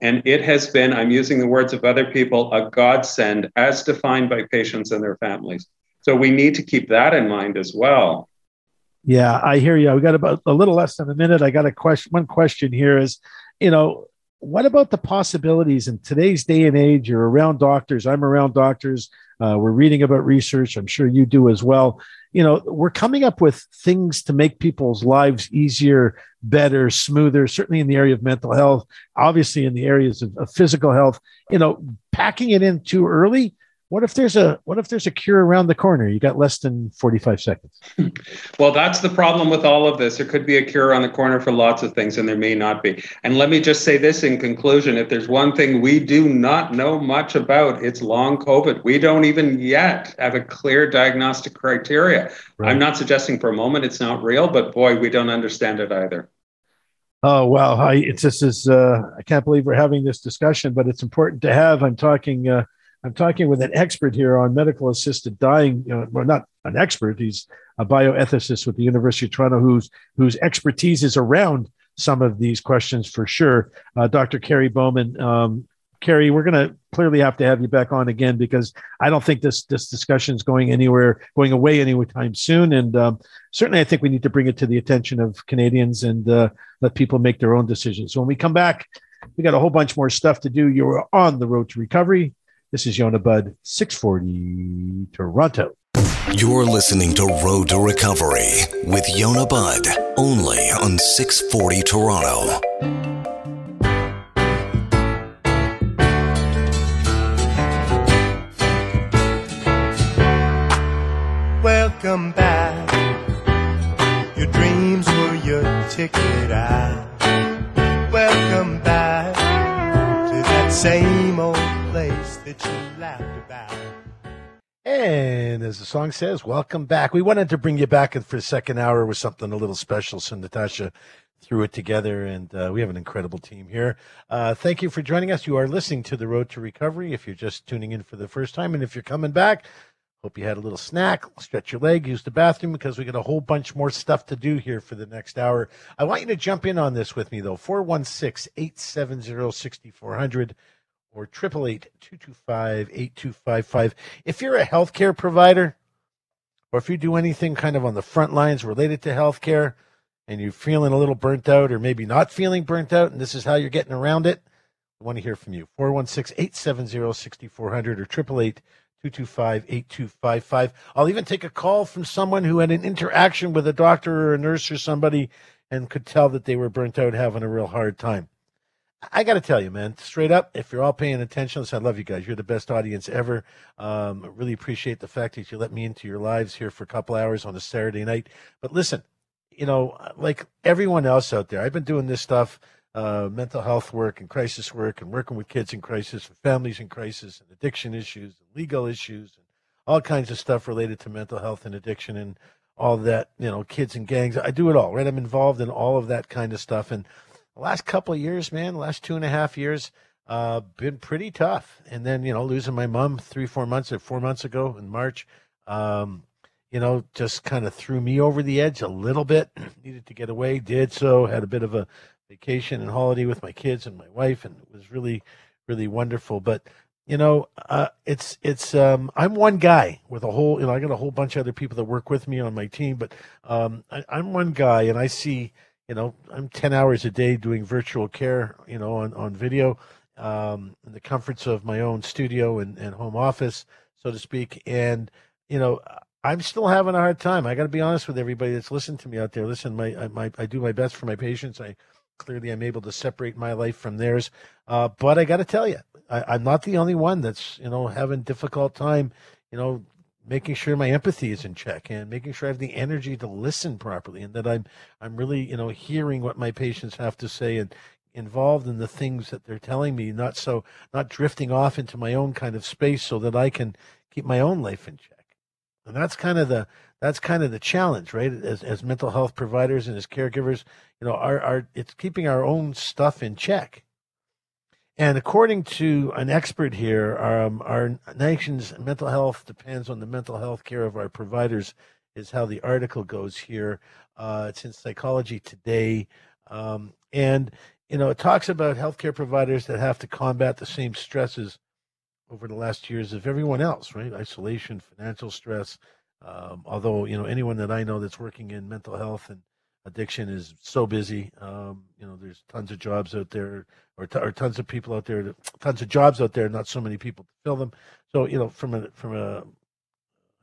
And it has been, I'm using the words of other people, a godsend as defined by patients and their families. So we need to keep that in mind as well. Yeah, I hear you. We got about a little less than a minute. I got a question. One question here is, you know, what about the possibilities in today's day and age? You're around doctors. I'm around doctors. Uh, we're reading about research. I'm sure you do as well. You know, we're coming up with things to make people's lives easier, better, smoother, certainly in the area of mental health, obviously in the areas of, of physical health. You know, packing it in too early what if there's a what if there's a cure around the corner? You got less than 45 seconds. Well that's the problem with all of this. There could be a cure around the corner for lots of things and there may not be. And let me just say this in conclusion. If there's one thing we do not know much about it's long covid. We don't even yet have a clear diagnostic criteria. Right. i'm not suggesting for a moment it's not real but boy we don't understand it either. Oh well, I it's this is uh, I can't believe we're having this discussion, but it's important to have. I'm talking uh, I'm talking with an expert here on medical assisted dying. You know, well, not an expert. He's a bioethicist with the University of Toronto, whose whose expertise is around some of these questions for sure. Uh, Dr. Kerry Bowman, um, Kerry, we're going to clearly have to have you back on again because I don't think this this discussion is going anywhere, going away anytime soon. And um, certainly, I think we need to bring it to the attention of Canadians and uh, let people make their own decisions. So when we come back, we got a whole bunch more stuff to do. You're on the road to recovery. This is Yonah Budd, 640 Toronto. You're listening to Road to Recovery with Yonah Budd, only on 640 Toronto. Song says, welcome back. We wanted to bring you back for the second hour with something a little special. So Natasha threw it together, and uh, we have an incredible team here. Uh, thank you for joining us. You are listening to The Road to Recovery. If you're just tuning in for the first time, and if you're coming back, Hope you had a little snack, stretch your leg, use the bathroom because we got a whole bunch more stuff to do here for the next hour. I want you to jump in on this with me though. 416 870 6400 or 888 225 8255. If you're a healthcare provider or if you do anything kind of on the front lines related to healthcare and you're feeling a little burnt out or maybe not feeling burnt out and this is how you're getting around it, I want to hear from you. 416 870 6400 or 888 225 8255. I'll even take a call from someone who had an interaction with a doctor or a nurse or somebody and could tell that they were burnt out, having a real hard time. I got to tell you, man, straight up, if you're all paying attention, listen, I love you guys. You're the best audience ever. Um, really appreciate the fact that you let me into your lives here for a couple hours on a Saturday night. But listen, you know, like everyone else out there, I've been doing this stuff uh, mental health work and crisis work and working with kids in crisis and families in crisis and addiction issues and legal issues and all kinds of stuff related to mental health and addiction and all that, you know, kids and gangs. I do it all, right? I'm involved in all of that kind of stuff. And the last couple of years, man, last two and a half years, uh, been pretty tough. And then, you know, losing my mom three, four months or four months ago in March, um, you know, just kind of threw me over the edge a little bit. Needed to get away, did so, had a bit of a vacation and holiday with my kids and my wife, and it was really, really wonderful. But you know, uh, it's it's um, I'm one guy with a whole. You know, I got a whole bunch of other people that work with me on my team, but um, I, I'm one guy, and I see. You know, I'm 10 hours a day doing virtual care. You know, on on video, um, in the comforts of my own studio and, and home office, so to speak. And you know, I'm still having a hard time. I got to be honest with everybody that's listening to me out there. Listen, my, my I do my best for my patients. I clearly I'm able to separate my life from theirs. Uh, but I got to tell you, I, I, am not the only one that's you know having difficult time, you know, making sure my empathy is in check and making sure I have the energy to listen properly and that I'm I'm really you know hearing what my patients have to say and involved in the things that they're telling me, not so not drifting off into my own kind of space so that I can keep my own life in check. And that's kind of the that's kind of the challenge, right? As as mental health providers and as caregivers, you know, our our it's keeping our own stuff in check. And according to an expert here, um, our nation's mental health depends on the mental health care of our providers, is how the article goes here. Uh, it's in Psychology Today. Um, and, you know, it talks about healthcare providers that have to combat the same stresses over the last years of everyone else, right? Isolation, financial stress. Um, although you know anyone that I know that's working in mental health and addiction is so busy. Um, you know, there's tons of jobs out there, or, t- or tons of people out there, tons of jobs out there, not so many people to fill them. So you know, from a from a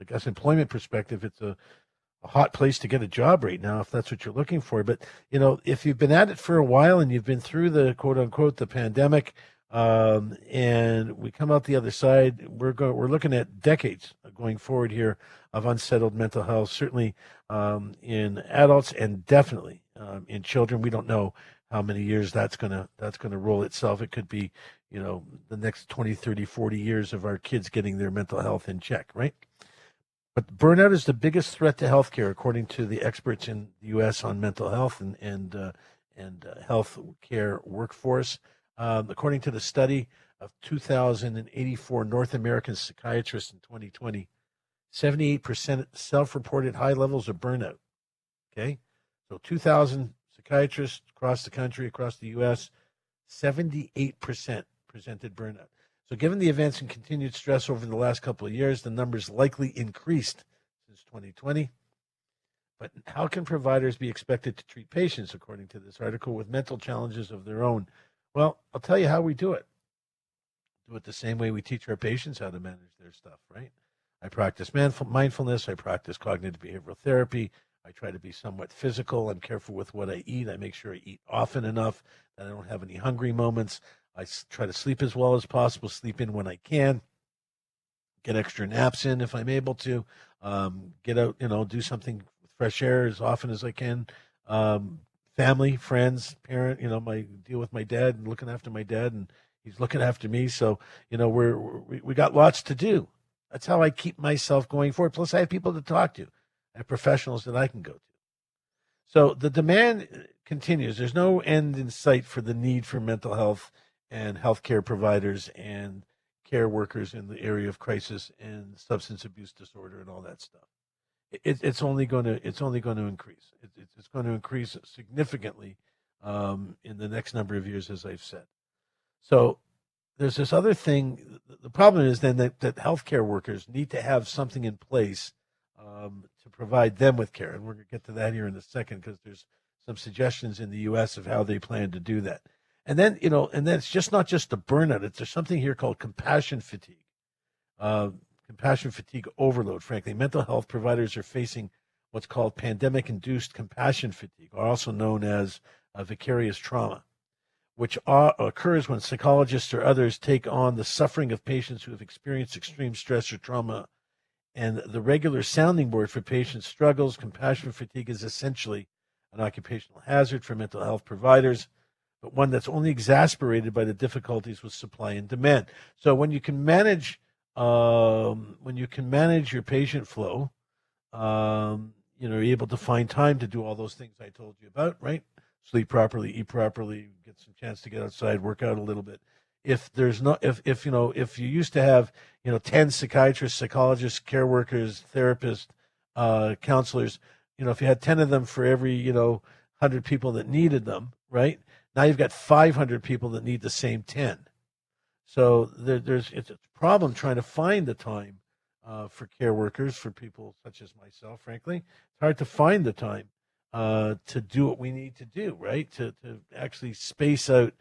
I guess employment perspective, it's a a hot place to get a job right now if that's what you're looking for. But you know, if you've been at it for a while and you've been through the quote unquote the pandemic, um, and we come out the other side. We're going. We're looking at decades going forward here of unsettled mental health. Certainly um, in adults and definitely um, in children. We don't know how many years that's gonna that's gonna roll itself. It could be, you know, the next 20, 30, 40 years of our kids getting their mental health in check, right? But burnout is the biggest threat to healthcare, according to the experts in the U.S. on mental health and and uh, and uh, health care workforce. Um, according to the study of 2,084 North American psychiatrists in 2020, 78% self reported high levels of burnout. Okay. So 2,000 psychiatrists across the country, across the U.S., 78% presented burnout. So, given the events and continued stress over the last couple of years, the numbers likely increased since 2020. But how can providers be expected to treat patients, according to this article, with mental challenges of their own? Well, I'll tell you how we do it. Do it the same way we teach our patients how to manage their stuff, right? I practice mindfulness, I practice cognitive behavioral therapy, I try to be somewhat physical. I'm careful with what I eat. I make sure I eat often enough that I don't have any hungry moments. I try to sleep as well as possible, sleep in when I can, get extra naps in if I'm able to, um, get out, you know, do something with fresh air as often as I can. Um, family, friends, parent, you know, my deal with my dad and looking after my dad, and he's looking after me. So, you know, we're, we, we got lots to do. That's how I keep myself going forward. Plus, I have people to talk to and professionals that I can go to. So the demand uh, continues. There's no end in sight for the need for mental health and healthcare providers and care workers in the area of crisis and substance abuse disorder and all that stuff. It, it's only going to it's only going to increase. It, it's going to increase significantly um, in the next number of years, as I've said. So there's this other thing. The problem is then that, that healthcare workers need to have something in place um, to provide them with care. And we're going to get to that here in a second because there's some suggestions in the U.S. of how they plan to do that. And then, you know, and then it's just not just the burnout. It's there's something here called compassion fatigue, uh, compassion fatigue overload. Frankly, mental health providers are facing what's called pandemic-induced compassion fatigue, also known as uh, vicarious trauma, which are, occurs when psychologists or others take on the suffering of patients who have experienced extreme stress or trauma and the regular sounding board for patient struggles, compassion fatigue is essentially an occupational hazard for mental health providers, but one that's only exasperated by the difficulties with supply and demand. So when you can manage um, when you can manage your patient flow, um, you know, you're able to find time to do all those things I told you about, right? Sleep properly, eat properly, get some chance to get outside, work out a little bit. If there's no if if you know if you used to have you know 10 psychiatrists psychologists care workers therapists uh, counselors you know if you had 10 of them for every you know 100 people that needed them right? Now you've got 500 people that need the same 10 so there, there's it's a problem trying to find the time uh, for care workers for people such as myself frankly it's hard to find the time uh, to do what we need to do right to, to actually space out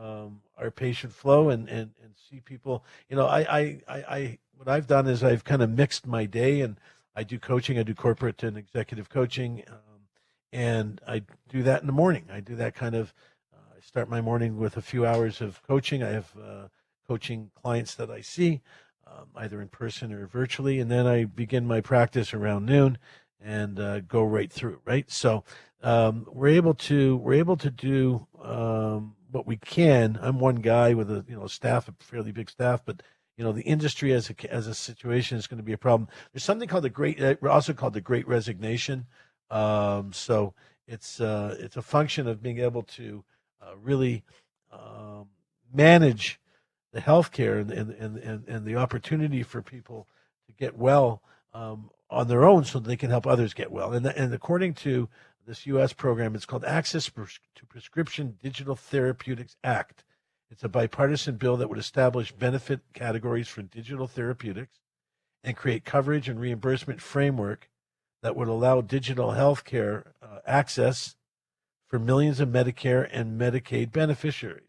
um, our patient flow and, and, and see people. You know, I, I, I, I what I've done is I've kind of mixed my day and I do coaching. I do corporate and executive coaching, um, and I do that in the morning. I do that kind of. Uh, I start my morning with a few hours of coaching. I have uh, coaching clients that I see, um, either in person or virtually, and then I begin my practice around noon and uh, go right through. Right, so um, we're able to we're able to do um, what we can. I'm one guy with a you know staff, a fairly big staff, but you know the industry as a as a situation is going to be a problem. There's something called the great, uh, also called the Great Resignation. Um, so it's uh, it's a function of being able to uh, really um, manage the healthcare and, and and, and the opportunity for people to get well um, on their own, so they can help others get well. And and according to this U.S. program. It's called Access to Prescription Digital Therapeutics Act. It's a bipartisan bill that would establish benefit categories for digital therapeutics and create coverage and reimbursement framework that would allow digital health care uh, access for millions of Medicare and Medicaid beneficiaries.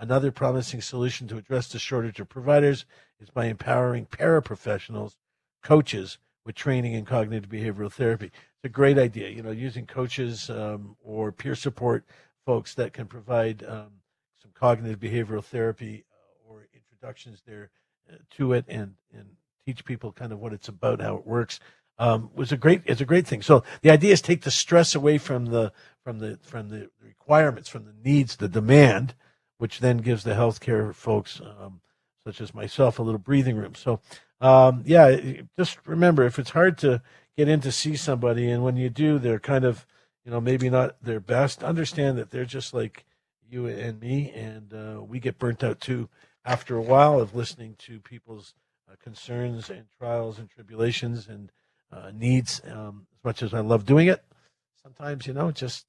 Another promising solution to address the shortage of providers is by empowering paraprofessionals, coaches, with training in cognitive behavioral therapy it's a great idea. You know, using coaches um, or peer support folks that can provide um, some cognitive behavioral therapy uh, or introductions there uh, to it and and teach people kind of what it's about, how it works. Um, was a great it's a great thing. So the idea is take the stress away from the from the from the requirements, from the needs, the demand, which then gives the healthcare folks, um, such as myself, a little breathing room. So um, yeah, just remember if it's hard to get in to see somebody, and when you do, they're kind of you know, maybe not their best. Understand that they're just like you and me, and uh, we get burnt out too after a while of listening to people's uh, concerns and trials and tribulations and uh, needs. Um, as much as I love doing it, sometimes you know, just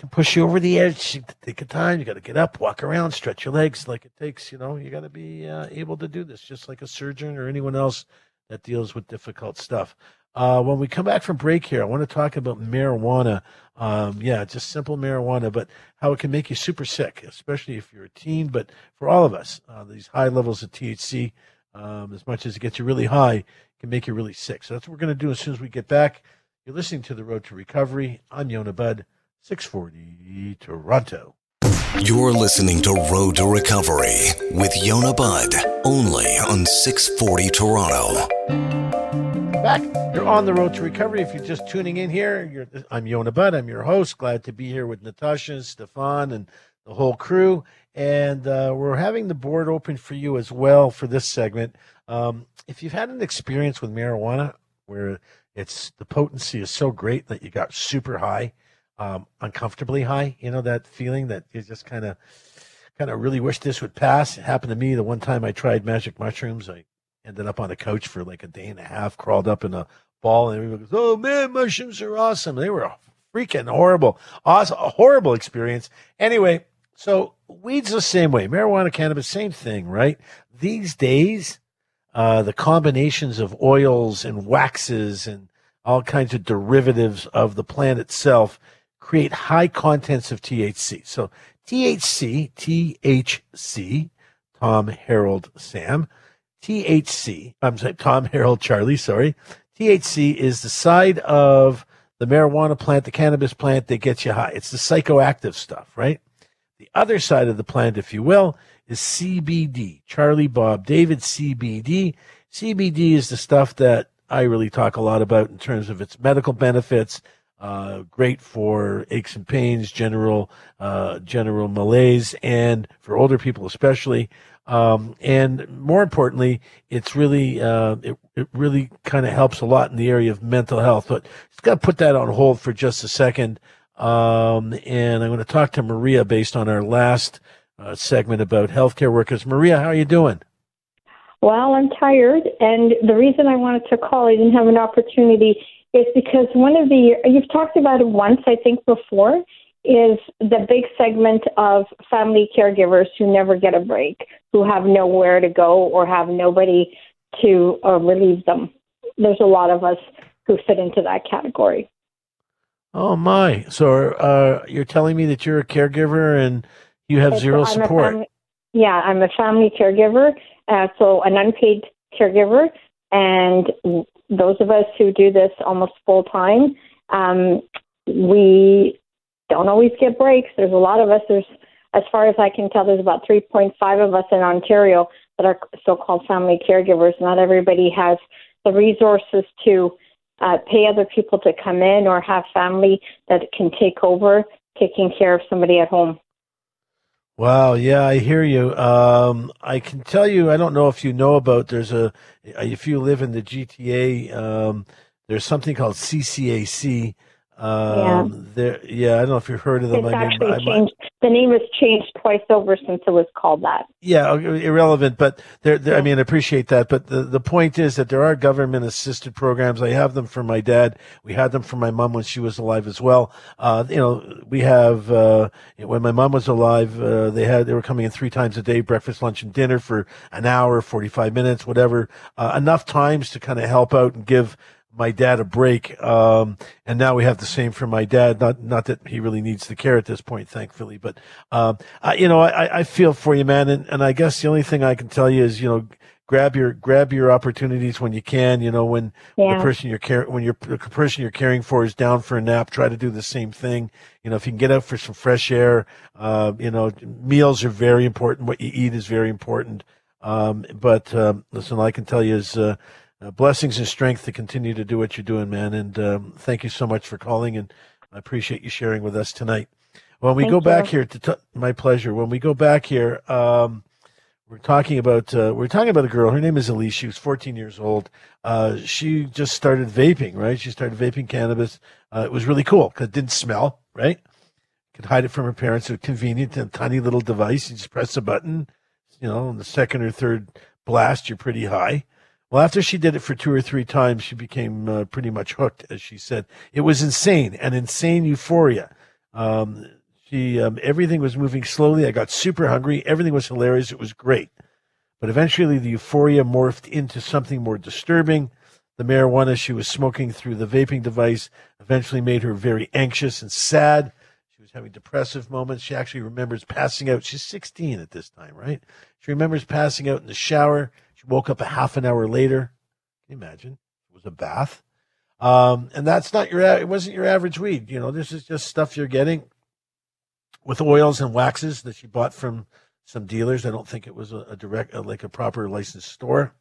can push you over the edge. Take a time. You got to get up, walk around, stretch your legs like it takes. You know, you got to be uh, able to do this, just like a surgeon or anyone else that deals with difficult stuff. Uh, when we come back from break here, I want to talk about marijuana. Um, yeah, just simple marijuana, but how it can make you super sick, especially if you're a teen. But for all of us, uh, these high levels of THC, um, as much as it gets you really high, can make you really sick. So that's what we're going to do as soon as we get back. You're listening to The Road to Recovery. I'm Yonah Budd, 640 Toronto. You're listening to Road to Recovery with Yonah Budd, only on 640 Toronto back. You're on the road to recovery. If you're just tuning in here, I'm Yonah Budd. I'm your host. Glad to be here with Natasha, and Stefan, and the whole crew. And uh, we're having the board open for you as well for this segment. Um, if you've had an experience with marijuana where it's the potency is so great that you got super high, um, uncomfortably high, you know that feeling that you just kind of kind of really wish this would pass. It happened to me the one time I tried magic mushrooms. I ended up on the couch for like a day and a half, crawled up in a ball, and everyone goes, "Oh man, mushrooms are awesome." They were freaking horrible, awesome, horrible experience. Anyway, so weeds the same way, marijuana, cannabis, same thing, right? These days, uh, the combinations of oils and waxes and all kinds of derivatives of the plant itself create high contents of THC. So THC, THC, Tom, Harold, Sam THC, I'm sorry, Tom Harold Charlie, sorry. THC is the side of the marijuana plant, the cannabis plant that gets you high. It's the psychoactive stuff, right? The other side of the plant, if you will, is CBD. Charlie Bob David CBD. CBD is the stuff that I really talk a lot about in terms of its medical benefits. Uh, great for aches and pains, general uh, general malaise, and for older people especially. Um, and more importantly, it's really uh, it, it really kind of helps a lot in the area of mental health. But it's got to put that on hold for just a second. Um, and I'm going to talk to Maria based on our last uh, segment about healthcare workers. Maria, how are you doing? Well, I'm tired, and the reason I wanted to call, I didn't have an opportunity, is because one of the you've talked about it once, I think, before, is the big segment of family caregivers who never get a break, who have nowhere to go or have nobody to uh, relieve them. There's a lot of us who fit into that category. Oh my! So uh, you're telling me that you're a caregiver and you have zero I'm support? Family, yeah, I'm a family caregiver, uh, so an unpaid caregiver, and those of us who do this almost full time, um, we don't always get breaks. There's a lot of us. There's, as far as I can tell, there's about 3.5 of us in Ontario that are so-called family caregivers. Not everybody has the resources to uh, pay other people to come in or have family that can take over taking care of somebody at home. Wow, yeah, I hear you. Um, I can tell you, I don't know if you know about. There's a, if you live in the GTA, um, there's something called CCAC, um, yeah. Yeah, I don't know if you've heard of them. It's I actually changed. the name has changed twice over since it was called that. Yeah, irrelevant, but there. Yeah. I mean, I appreciate that. But the, the point is that there are government assisted programs. I have them for my dad. We had them for my mom when she was alive as well. Uh, you know, we have uh, when my mom was alive, uh, they had they were coming in three times a day, breakfast, lunch, and dinner for an hour, forty five minutes, whatever. Uh, enough times to kind of help out and give my dad a break. Um, and now we have the same for my dad. Not not that he really needs the care at this point, thankfully. But um, I, you know, I, I feel for you, man. And, and I guess the only thing I can tell you is, you know, grab your grab your opportunities when you can. You know, when yeah. the person you're care when you're the person you're caring for is down for a nap, try to do the same thing. You know, if you can get out for some fresh air, uh, you know, meals are very important. What you eat is very important. Um, but um, listen, all I can tell you is. Uh, uh, blessings and strength to continue to do what you're doing, man. And um, thank you so much for calling, and I appreciate you sharing with us tonight. When we thank go you. back here to t- my pleasure. When we go back here, um, we're talking about uh, we're talking about a girl. Her name is Elise. She was 14 years old. Uh, she just started vaping. Right, she started vaping cannabis. Uh, it was really cool because it didn't smell. Right, could hide it from her parents. It was convenient. A tiny little device. You just press a button. You know, on the second or third blast, you're pretty high. Well, after she did it for two or three times, she became uh, pretty much hooked, as she said. It was insane, an insane euphoria. Um, she, um, everything was moving slowly. I got super hungry. Everything was hilarious. It was great. But eventually the euphoria morphed into something more disturbing. The marijuana she was smoking through the vaping device eventually made her very anxious and sad. She was having depressive moments. She actually remembers passing out. She's 16 at this time, right? She remembers passing out in the shower. She woke up a half an hour later. Can you imagine? It was a bath. Um, and that's not your, it wasn't your average weed. You know, this is just stuff you're getting with oils and waxes that she bought from some dealers. I don't think it was a, a direct, a, like a proper licensed store.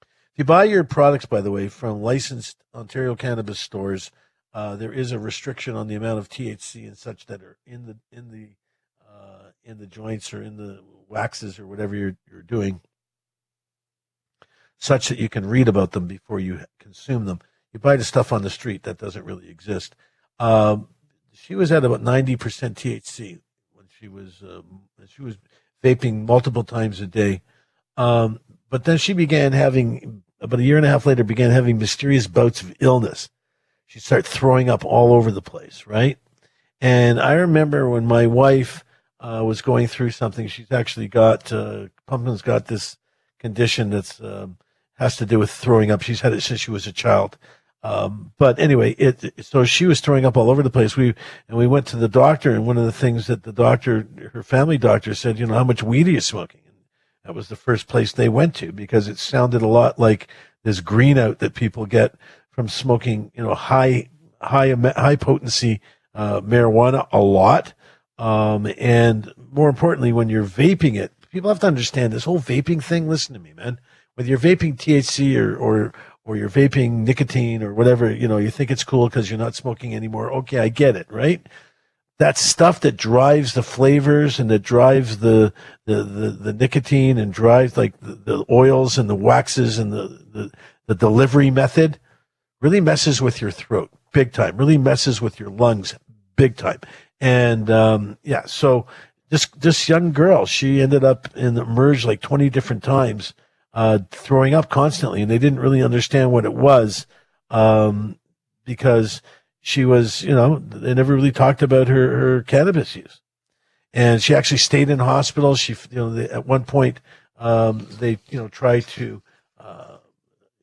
If you buy your products, by the way, from licensed Ontario cannabis stores, uh, there is a restriction on the amount of THC and such that are in the in the uh, in the joints or in the waxes or whatever you're you're doing, such that you can read about them before you consume them. You buy the stuff on the street that doesn't really exist. Um, she was at about 90% THC when she was um, she was vaping multiple times a day. Um, but then she began having about a year and a half later began having mysterious bouts of illness. She started throwing up all over the place, right? And I remember when my wife uh, was going through something. She's actually got uh, Pumpkin's got this condition that's um, has to do with throwing up. She's had it since she was a child, um, but anyway, it so she was throwing up all over the place. We and we went to the doctor, and one of the things that the doctor, her family doctor, said, you know, how much weed are you smoking? And that was the first place they went to because it sounded a lot like this green out that people get from smoking, you know, high high high potency uh, marijuana a lot. Um, and more importantly, when you're vaping it, people have to understand this whole vaping thing. Listen to me, man. Whether you're vaping THC or or or you're vaping nicotine or whatever, you know, you think it's cool because you're not smoking anymore. Okay, I get it, right? That stuff that drives the flavors and that drives the the, the, the nicotine and drives like the, the, oils and the waxes and the, the, the delivery method really messes with your throat big time, really messes with your lungs big time. And um, yeah, so this this young girl, she ended up in the merge like 20 different times uh, throwing up constantly, and they didn't really understand what it was um, because she was, you know, they never really talked about her, her cannabis use. And she actually stayed in hospital. She, you know, they, at one point, um, they, you know, tried to, uh,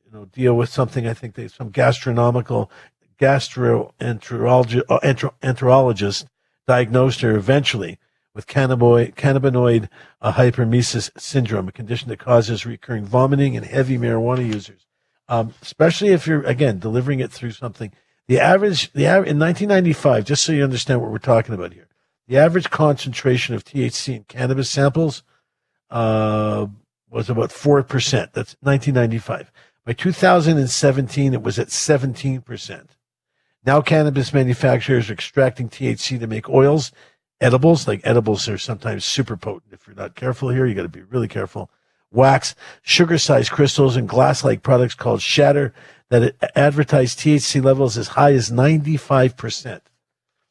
you know, deal with something. I think they, some gastronomical, gastroenterologist diagnosed her eventually with cannabinoid, cannabinoid uh, hyperemesis syndrome, a condition that causes recurring vomiting in heavy marijuana users, um, especially if you're again delivering it through something. The average, the in 1995, just so you understand what we're talking about here, the average concentration of THC in cannabis samples uh, was about four percent. That's 1995. By 2017, it was at 17 percent. Now, cannabis manufacturers are extracting THC to make oils edibles. Like edibles are sometimes super potent. If you're not careful here, you got to be really careful. Wax, sugar sized crystals, and glass like products called shatter that advertise THC levels as high as 95%.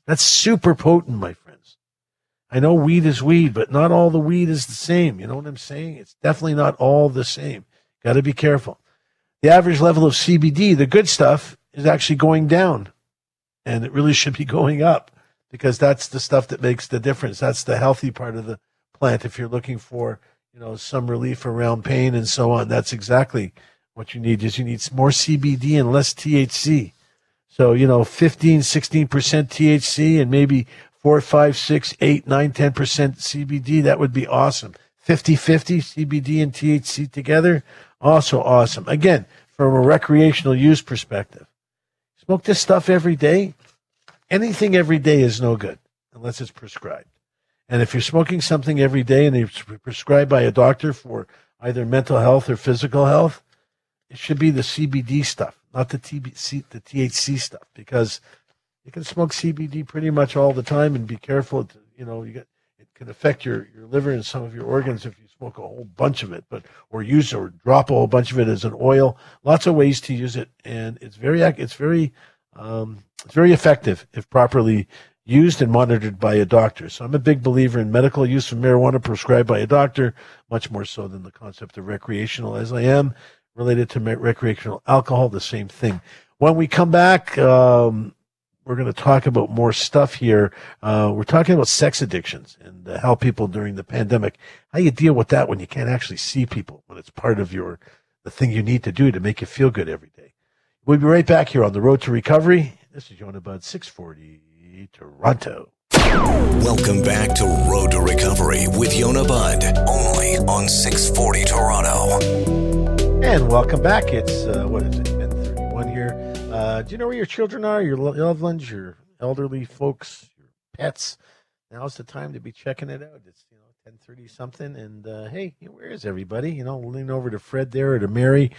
That's super potent, my friends. I know weed is weed, but not all the weed is the same. You know what I'm saying? It's definitely not all the same. Got to be careful. The average level of CBD, the good stuff, is actually going down, and it really should be going up because that's the stuff that makes the difference. That's the healthy part of the plant. If you're looking for, you know, some relief around pain and so on, that's exactly what you need is you need more CBD and less THC. So, you know, 15, 16% THC and maybe 4, 5, 6, 8, 9, 10% CBD. That would be awesome. 50 50 CBD and THC together. Also awesome. Again, from a recreational use perspective. Smoke this stuff every day anything every day is no good unless it's prescribed. And if you're smoking something every day and it's prescribed by a doctor for either mental health or physical health, it should be the CBD stuff, not the TBC, the THC stuff, because you can smoke CBD pretty much all the time and be careful. To, you know, you get, it can affect your, your liver and some of your organs if you smoke a whole bunch of it, but or use or drop a whole bunch of it as an oil. Lots of ways to use it, and it's very it's very um, it's very effective if properly used and monitored by a doctor. So I'm a big believer in medical use of marijuana prescribed by a doctor, much more so than the concept of recreational, as I am related to recreational alcohol. The same thing. When we come back. Um, we're going to talk about more stuff here. Uh, we're talking about sex addictions and uh, how people during the pandemic, how you deal with that when you can't actually see people, when it's part of your, the thing you need to do to make you feel good every day. We'll be right back here on the road to recovery. This is Yonah Budd, 640 Toronto. Welcome back to Road to Recovery with Yonah Budd, only on 640 Toronto. And welcome back. It's, uh, what is it, 1031 here. Uh, do you know where your children are, your loved ones, your elderly folks, your pets? Now's the time to be checking it out. It's you know ten thirty something, and uh, hey, where is everybody? You know, lean over to Fred there or to Mary,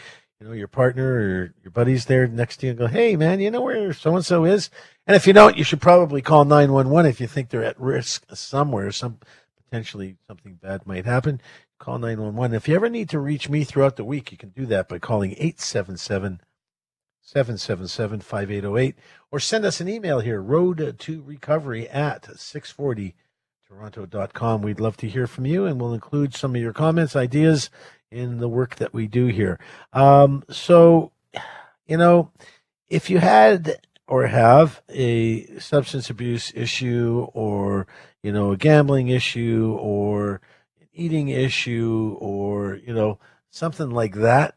you know, your partner or your buddies there next to you, and go, hey man, you know where so and so is? And if you don't, you should probably call nine one one if you think they're at risk somewhere. Some potentially something bad might happen. Call nine one one. If you ever need to reach me throughout the week, you can do that by calling eight seven seven. 777 5808 or send us an email here, road to recovery at 640 toronto.com. We'd love to hear from you and we'll include some of your comments, ideas in the work that we do here. Um, so, you know, if you had or have a substance abuse issue or, you know, a gambling issue or an eating issue or, you know, something like that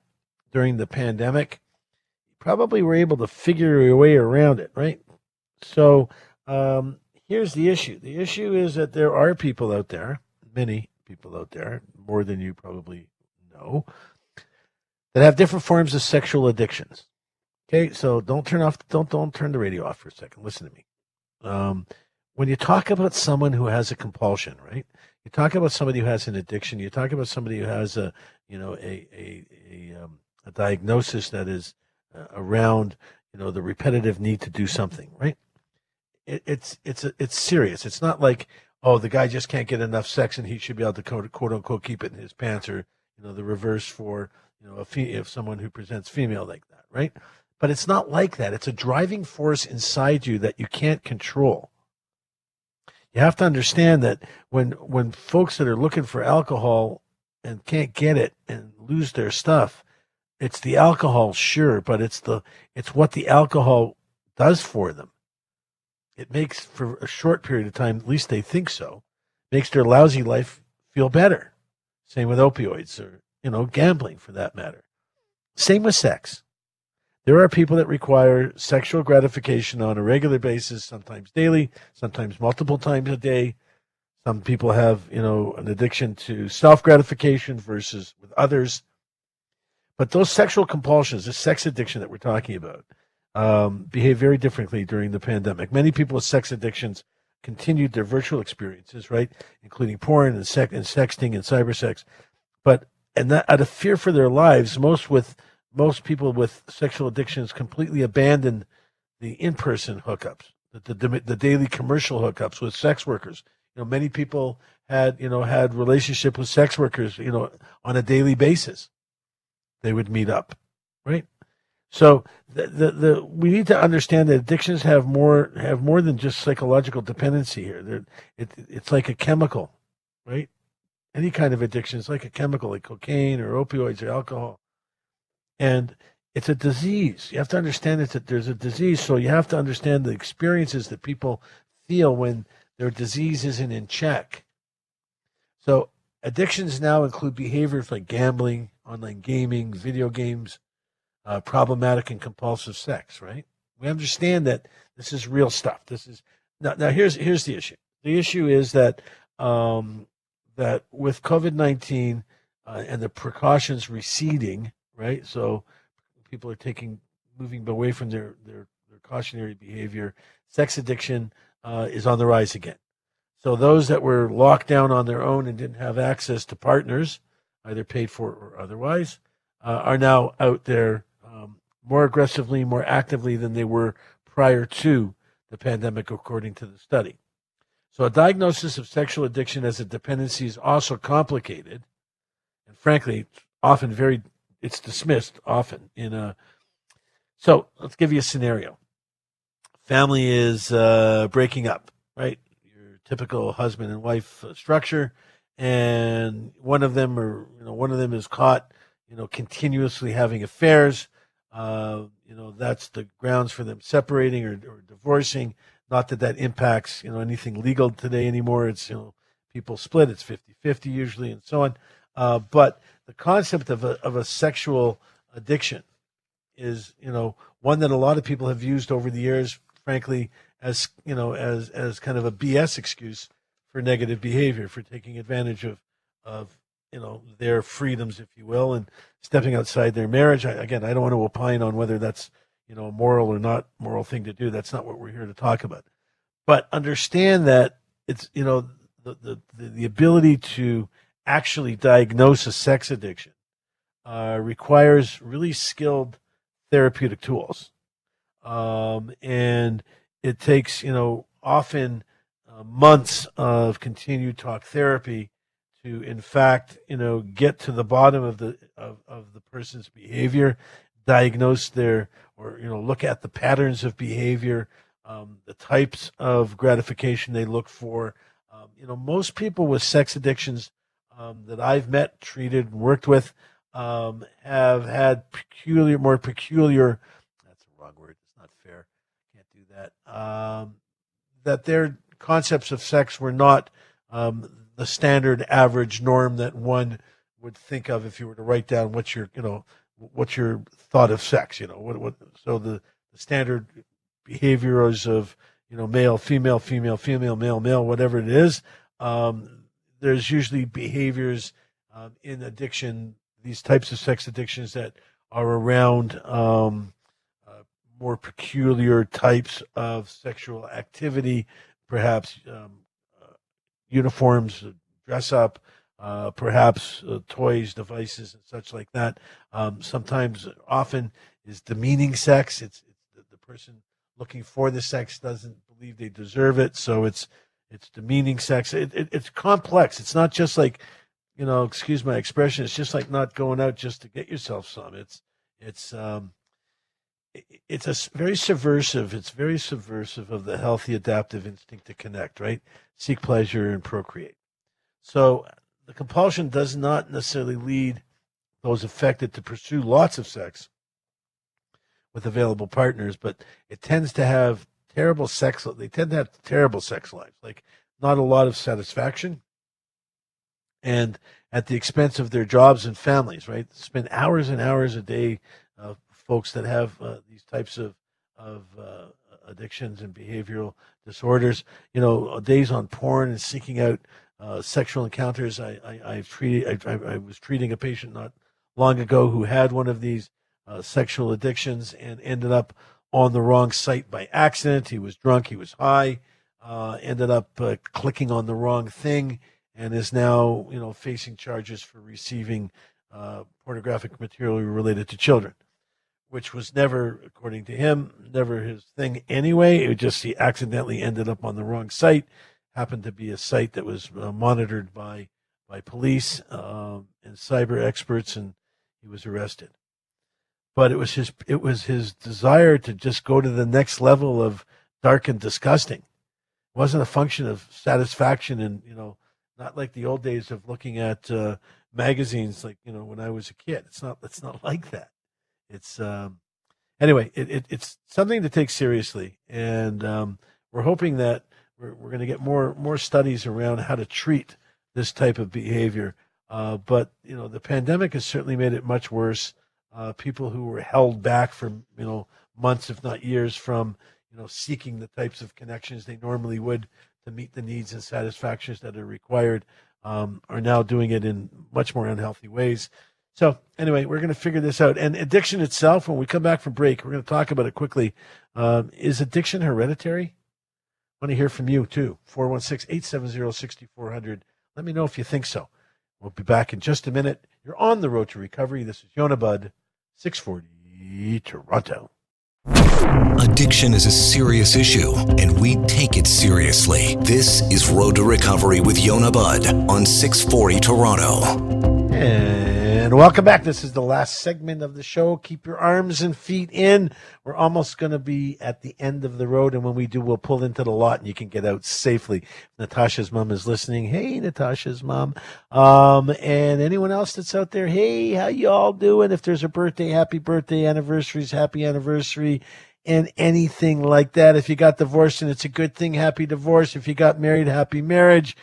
during the pandemic, probably were able to figure your way around it, right? So um, here's the issue the issue is that there are people out there, many people out there, more than you probably know, that have different forms of sexual addictions. Okay, so don't turn off, don't don't turn the radio off for a second. Listen to me. Um, when you talk about someone who has a compulsion, right? You talk about somebody who has an addiction. You talk about somebody who has a, you know, a a a, um, a diagnosis that is uh, around you know the repetitive need to do something right it, it's it's it's serious it's not like oh the guy just can't get enough sex and he should be able to quote, quote unquote keep it in his pants or you know the reverse for you know if, if someone who presents female like that right but it's not like that it's a driving force inside you that you can't control you have to understand that when when folks that are looking for alcohol and can't get it and lose their stuff it's the alcohol, sure, but it's the it's what the alcohol does for them. It makes for a short period of time, at least they think so, makes their lousy life feel better. Same with opioids or, you know, gambling for that matter. Same with sex. There are people that require sexual gratification on a regular basis, sometimes daily, sometimes multiple times a day. Some people have, you know, an addiction to self gratification versus with others. But those sexual compulsions, the sex addiction that we're talking about, um, behave very differently during the pandemic. Many people with sex addictions continued their virtual experiences, right, including porn and, sex and sexting and cyber sex. But and that out of fear for their lives, most with most people with sexual addictions completely abandon the in-person hookups, the, the, the daily commercial hookups with sex workers. You know, many people had you know had relationship with sex workers, you know, on a daily basis they would meet up, right? So the, the, the we need to understand that addictions have more have more than just psychological dependency here. It, it's like a chemical, right? Any kind of addiction is like a chemical, like cocaine or opioids or alcohol, and it's a disease. You have to understand that there's a disease, so you have to understand the experiences that people feel when their disease isn't in check. So addictions now include behaviors like gambling, online gaming, video games, uh, problematic and compulsive sex, right? We understand that this is real stuff. This is now. Now here's here's the issue. The issue is that um, that with COVID nineteen uh, and the precautions receding, right? So people are taking moving away from their their, their cautionary behavior. Sex addiction uh, is on the rise again. So those that were locked down on their own and didn't have access to partners either paid for or otherwise, uh, are now out there more aggressively, more actively than they were prior to the pandemic, according to the study. So, a diagnosis of sexual addiction as a dependency is also complicated and frankly, often very it's dismissed often in a. So let's give you a scenario. Family is uh, breaking up, right? Your typical husband and wife uh, structure, and one of them, or you know, one of them is caught, you know, continuously having affairs. Uh, you know, that's the grounds for them separating or, or divorcing. Not that that impacts, you know, anything legal today anymore. It's, you know, people split. It's 50 50 usually and so on. Uh, but the concept of a, of a sexual addiction is, you know, one that a lot of people have used over the years, frankly, as, you know, as, as kind of a BS excuse for negative behavior, for taking advantage of, of, you know, their freedoms, if you will, and stepping outside their marriage. I, again, I don't want to opine on whether that's, you know, a moral or not moral thing to do. That's not what we're here to talk about. But understand that it's, you know, the, the, the ability to actually diagnose a sex addiction uh, requires really skilled therapeutic tools. Um, and it takes, you know, often uh, months of continued talk therapy to, in fact, you know, get to the bottom of the of, of the person's behavior, diagnose their, or you know, look at the patterns of behavior, um, the types of gratification they look for. Um, you know, most people with sex addictions um, that I've met, treated, and worked with um, have had peculiar, more peculiar. That's the wrong word. It's not fair. Can't do that. Um, that their concepts of sex were not um, the standard average norm that one would think of if you were to write down what's your, you know, what's your thought of sex. You know, what, what so the, the standard behaviors of you know male, female, female, female, male, male, whatever it is. Um, there's usually behaviors um, in addiction, these types of sex addictions that are around um, uh, more peculiar types of sexual activity, perhaps um, uniforms, dress up, uh, perhaps uh, toys, devices, and such like that. Um, sometimes, often, is demeaning sex. It's, it's the, the person looking for the sex doesn't believe they deserve it, so it's it's demeaning sex. It, it, it's complex. It's not just like, you know, excuse my expression. It's just like not going out just to get yourself some. It's it's um, it's a very subversive. It's very subversive of the healthy adaptive instinct to connect. Right, seek pleasure and procreate. So the compulsion does not necessarily lead those affected to pursue lots of sex with available partners, but it tends to have terrible sex. They tend to have terrible sex lives, like not a lot of satisfaction, and at the expense of their jobs and families. Right, spend hours and hours a day. Uh, folks that have uh, these types of of uh, addictions and behavioral disorders, you know, days on porn and seeking out uh, sexual encounters. I, I I've treated. I, I, was treating a patient not long ago who had one of these uh, sexual addictions and ended up on the wrong site by accident. He was drunk, he was high, uh, ended up uh, clicking on the wrong thing, and is now you know facing charges for receiving uh, pornographic material related to children, which was never, according to him, never his thing anyway. It just he accidentally ended up on the wrong site. Happened to be a site that was uh, monitored by by police um, and cyber experts, and he was arrested but it was his it was his desire to just go to the next level of dark and disgusting. It wasn't a function of satisfaction and you know not like the old days of looking at uh, magazines like you know when I was a kid. It's not it's not like that. It's um, anyway it, it, it's something to take seriously, and um, we're hoping that we're, we're going to get more more studies around how to treat this type of behavior. Uh, but you know the pandemic has certainly made it much worse uh, people who were held back for you know months, if not years, from you know seeking the types of connections they normally would to meet the needs and satisfactions that are required, um, are now doing it in much more unhealthy ways. So anyway, we're going to figure this out. And addiction itself, when we come back from break, we're going to talk about it quickly. Um, is addiction hereditary? I want to hear from you too. 416-870-6400. Let me know if you think so. We'll be back in just a minute. You're on the road to recovery. This is Yonah Budd 640 Toronto. Addiction is a serious issue, and we take it seriously. This is Road to Recovery with Yonah Budd on 640 Toronto. And welcome back. This is the last segment of the show. Keep your arms and feet in. We're almost going to be at the end of the road. And when we do, we'll pull into the lot and you can get out safely. Natasha's mom is listening. Hey, Natasha's mom. Um, and anyone else that's out there, hey, how you all doing? If there's a birthday, happy birthday, anniversaries, happy anniversary and anything like that. If you got divorced and it's a good thing, happy divorce. If you got married, happy marriage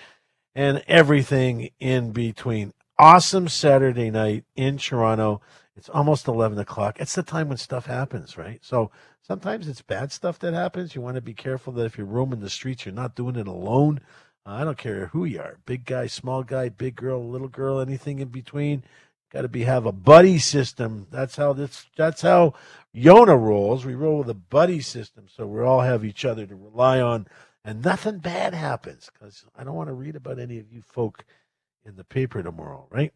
and everything in between awesome Saturday night in Toronto. It's almost 11 o'clock. It's the time when stuff happens, right? So sometimes it's bad stuff that happens. You want to be careful that if you're roaming the streets, you're not doing it alone. Uh, I don't care who you are big guy, small guy, big girl, little girl, anything in between. Got to be have a buddy system. That's how this. That's how Yonah rolls. We roll with a buddy system, so we all have each other to rely on, and nothing bad happens. Because I don't want to read about any of you folk in the paper tomorrow, right?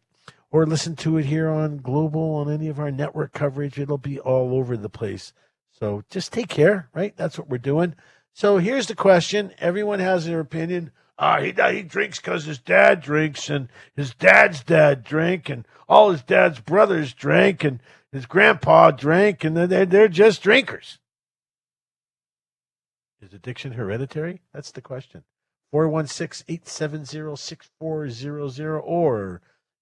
Or listen to it here on Global on any of our network coverage. It'll be all over the place. So just take care, right? That's what we're doing. So here's the question. Everyone has their opinion. Ah, he, he drinks because his dad drinks, and his dad's dad drank, and all his dad's brothers drank, and his grandpa drank, and they're, they're just drinkers. Is addiction hereditary? That's the question. 416 870 6400 or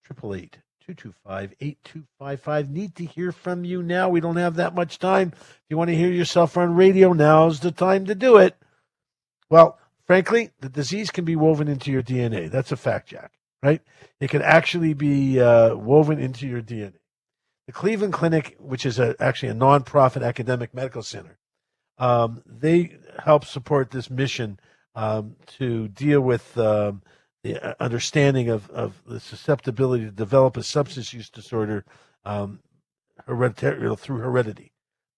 888 225 8255. Need to hear from you now. We don't have that much time. If you want to hear yourself on radio, now's the time to do it. Well, frankly, the disease can be woven into your DNA. That's a fact, Jack, right? It can actually be uh, woven into your DNA. The Cleveland Clinic, which is a, actually a nonprofit academic medical center, um, they help support this mission um, to deal with um, the uh, understanding of, of the susceptibility to develop a substance use disorder um, hereditary, through heredity,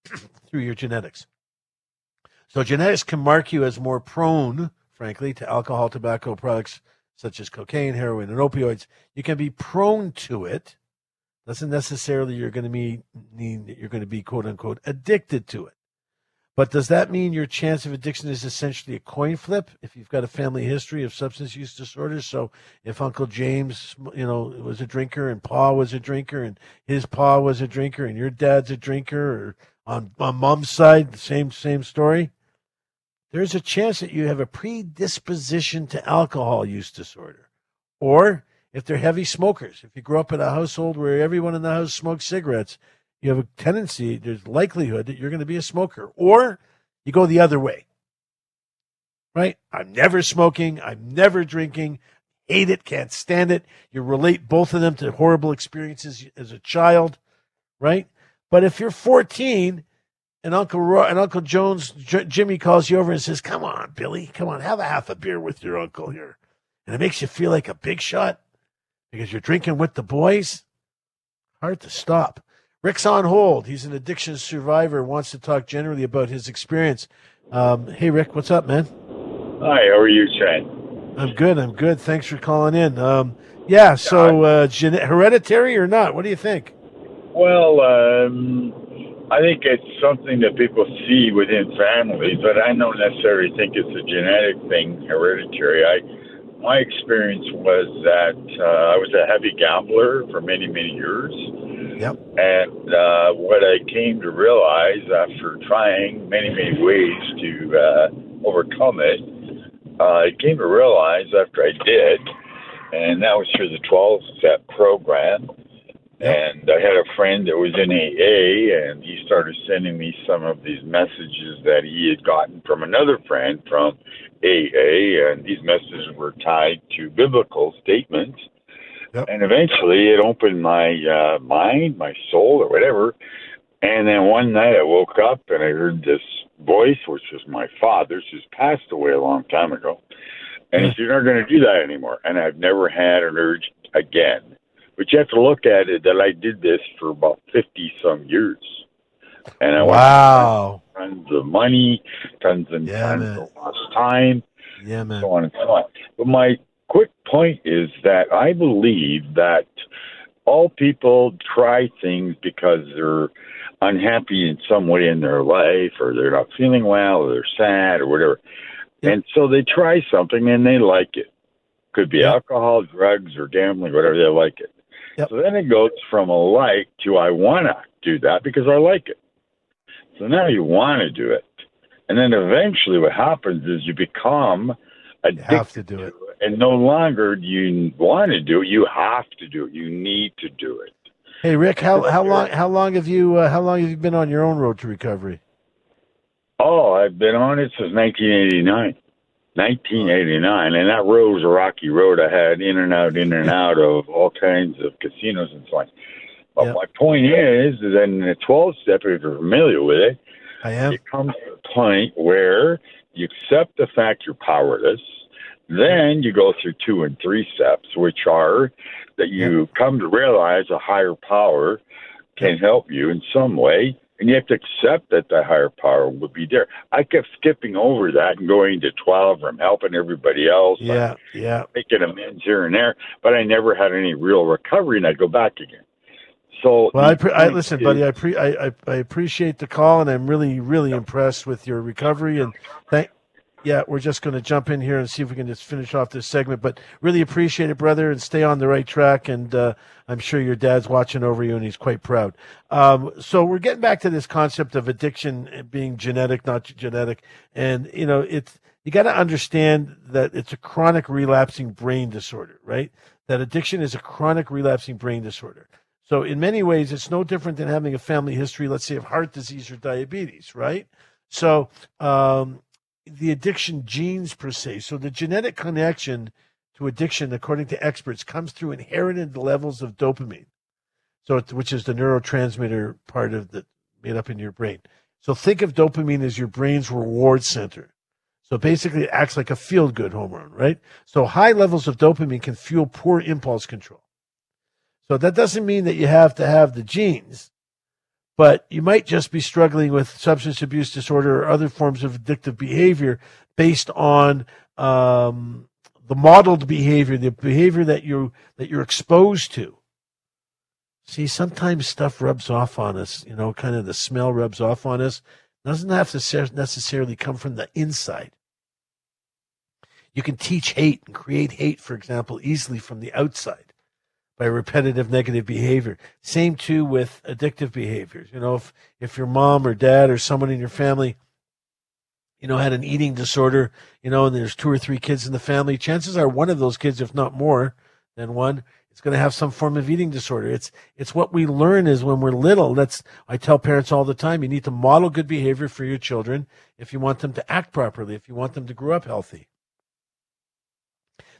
through your genetics. So genetics can mark you as more prone, frankly, to alcohol, tobacco products such as cocaine, heroin, and opioids. You can be prone to it. Doesn't necessarily you're going to be mean that you're going to be quote unquote addicted to it. But does that mean your chance of addiction is essentially a coin flip if you've got a family history of substance use disorders? So if Uncle James, you know, was a drinker and Pa was a drinker and his Pa was a drinker and your dad's a drinker or on, on mom's side, the same, same story. There's a chance that you have a predisposition to alcohol use disorder. Or if they're heavy smokers, if you grow up in a household where everyone in the house smokes cigarettes, you have a tendency, there's likelihood that you're going to be a smoker, or you go the other way. Right? I'm never smoking. I'm never drinking. Hate it. Can't stand it. You relate both of them to horrible experiences as a child. Right? But if you're 14 and Uncle Roy, and Uncle Jones, J- Jimmy calls you over and says, "Come on, Billy, come on, have a half a beer with your uncle here," and it makes you feel like a big shot because you're drinking with the boys. Hard to stop. Rick's on hold. He's an addiction survivor. Wants to talk generally about his experience. Um, hey, Rick, what's up, man? Hi, how are you, Shane? I'm good. I'm good. Thanks for calling in. Um, yeah. So, uh, gen- hereditary or not? What do you think? Well, um, I think it's something that people see within families, but I don't necessarily think it's a genetic thing, hereditary. I, my experience was that uh, I was a heavy gambler for many, many years Yep. And uh, what I came to realize after trying many, many ways to uh, overcome it, uh, I came to realize after I did, and that was through the 12 step program. And I had a friend that was in AA, and he started sending me some of these messages that he had gotten from another friend from AA, and these messages were tied to biblical statements Yep. and eventually it opened my uh, mind, my soul, or whatever. And then one night I woke up and I heard this voice, which was my father's, who's passed away a long time ago. And he said, You're not going to do that anymore. And I've never had an urge again. But you have to look at it that I did this for about 50 some years. And I wow. went tons of money, tons and Yeah, tons man. of lost time, Yeah, man. so on and so on. But my quick point is that I believe that all people try things because they're unhappy in some way in their life or they're not feeling well or they're sad or whatever. Yeah. And so they try something and they like it. Could be Yeah. alcohol, drugs, or gambling, whatever they like it. Yep. So then it goes from a like to I want to do that because I like it. So now you want to do it. And then eventually what happens is you become You have addicted to do it. And no longer do you want to do it. You have to do it. You need to do it. Hey Rick, how how long how long have you uh, how long have you been on your own road to recovery? Oh, I've been on it since 1989. 1989, and that road was a rocky road. I had in and out, in and out of all kinds of casinos and so on. But Yep. my point is, is that in the 12 step, if you're familiar with it, I am. it comes to a point where you accept the fact you're powerless. Then you go through two and three steps, which are that you come to realize a higher power can help you in some way, and you have to accept that the higher power will be there. I kept skipping over that and going to 12 from helping everybody else, Yeah, yeah. making amends here and there, but I never had any real recovery, and I'd go back again. So, Well, I, pre- I listen, is- buddy. I, pre- I, I I appreciate the call, and I'm really really impressed with your recovery. And thank, yeah, we're just going to jump in here and see if we can just finish off this segment. But really appreciate it, brother, and stay on the right track. And uh, I'm sure your dad's watching over you, and he's quite proud. Um, so we're getting back to this concept of addiction being genetic, not genetic, and you know it's you got to understand that it's a chronic relapsing brain disorder, right? That addiction is a chronic relapsing brain disorder. So in many ways, it's no different than having a family history, let's say, of heart disease or diabetes, right? So um, the addiction genes per se. So the genetic connection to addiction, according to experts, comes through inherited levels of dopamine. So which is the neurotransmitter part of the made up in your brain. So think of dopamine as your brain's reward center. So basically, it acts like a feel good hormone, right? So high levels of dopamine can fuel poor impulse control. So that doesn't mean that you have to have the genes, but you might just be struggling with substance abuse disorder or other forms of addictive behavior based on um, the modeled behavior, the behavior that you that you're exposed to. See, sometimes stuff rubs off on us. You know, kind of the smell rubs off on us. Doesn't have to necessarily come from the inside. You can teach hate and create hate, for example, easily from the outside by repetitive negative behavior. Same too with addictive behaviors. You know, if if your mom or dad or someone in your family, you know, had an eating disorder, you know, and there's two or three kids in the family, chances are one of those kids, if not more than one, is going to have some form of eating disorder. It's it's what we learn is when we're little. That's I tell parents all the time. You need to model good behavior for your children if you want them to act properly, if you want them to grow up healthy.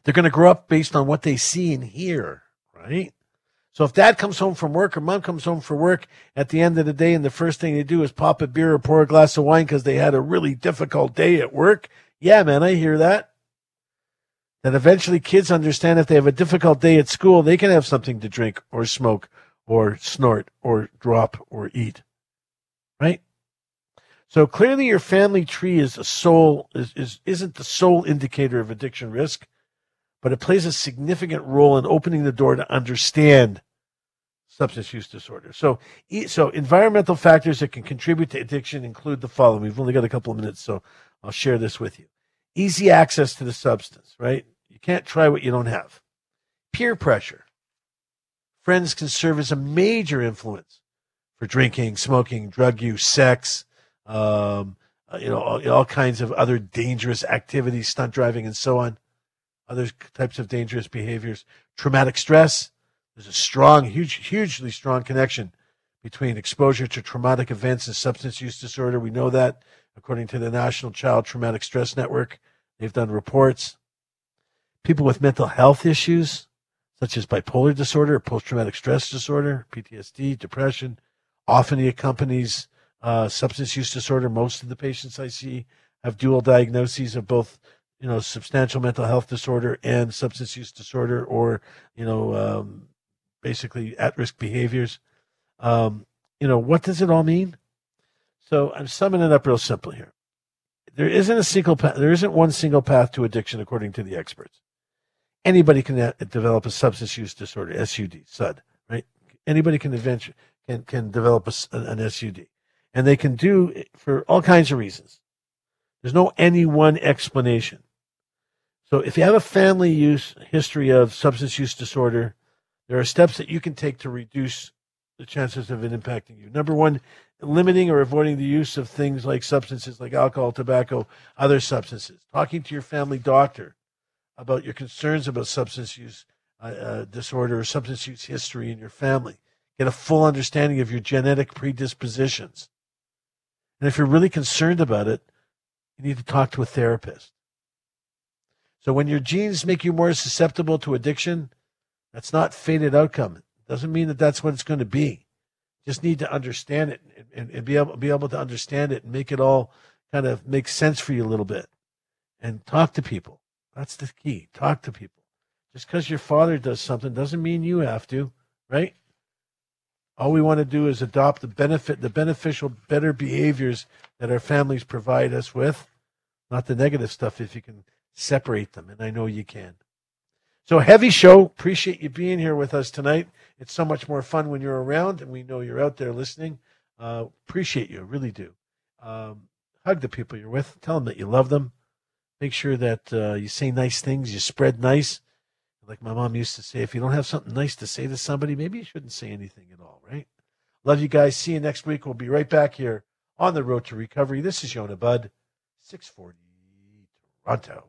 They're going to grow up based on what they see and hear right? So if dad comes home from work or mom comes home from work at the end of the day and the first thing they do is pop a beer or pour a glass of wine because they had a really difficult day at work, yeah, man, I hear that. Then eventually kids understand if they have a difficult day at school, they can have something to drink or smoke or snort or drop or eat. Right? So clearly your family tree is a sole is, is isn't the sole indicator of addiction risk but it plays a significant role in opening the door to understand substance use disorder. So, so environmental factors that can contribute to addiction include the following. We've only got a couple of minutes, so I'll share this with you. Easy access to the substance, right? You can't try what you don't have. Peer pressure. Friends can serve as a major influence for drinking, smoking, drug use, sex, um, uh, you know, all, all kinds of other dangerous activities, stunt driving, and so on other types of dangerous behaviors. Traumatic stress. There's a strong, huge, hugely strong connection between exposure to traumatic events and substance use disorder. We know that according to the National Child Traumatic Stress Network. They've done reports. People with mental health issues, such as bipolar disorder, post traumatic stress disorder, PTSD, depression, often it accompanies uh, substance use disorder. Most of the patients I see have dual diagnoses of both you know, substantial mental health disorder and substance use disorder, or you know, um, basically at-risk behaviors. Um, you know, what does it all mean? So I'm summing it up real simple here. There isn't a single path. There isn't one single path to addiction, according to the experts. Anybody can a- develop a substance use disorder, SUD, SUD, right? Anybody can eventually can can develop a an SUD, and they can do it for all kinds of reasons. There's no any one explanation. So if you have a family use history of substance use disorder, There are steps that you can take to reduce the chances of it impacting you. Number one, limiting or avoiding the use of things like substances like alcohol, tobacco, other substances. Talking to your family doctor about your concerns about substance use uh, uh, disorder or substance use history in your family. Get a full understanding of your genetic predispositions. And if you're really concerned about it, you need to talk to a therapist. So when your genes make you more susceptible to addiction, that's not fated outcome. It doesn't mean that that's what it's going to be. Just need to understand it and, and be able be able to understand it and make it all kind of make sense for you a little bit. And talk to people. That's the key. Talk to people. Just because your father does something doesn't mean you have to, right? All we want to do is adopt the benefit, the beneficial, better behaviors that our families provide us with, not the negative stuff if you can separate them. And I know you can. So, heavy show. Appreciate you being here with us tonight. It's so much more fun when you're around, and we know you're out there listening. Uh, appreciate you, really do. Um, hug the people you're with. Tell them that you love them. Make sure that uh, you say nice things. You spread nice. Like my mom used to say, if you don't have something nice to say to somebody, maybe you shouldn't say anything at all, right? Love you guys. See you next week. We'll be right back here on the road to recovery. This is Yonah Budd, 640 Toronto.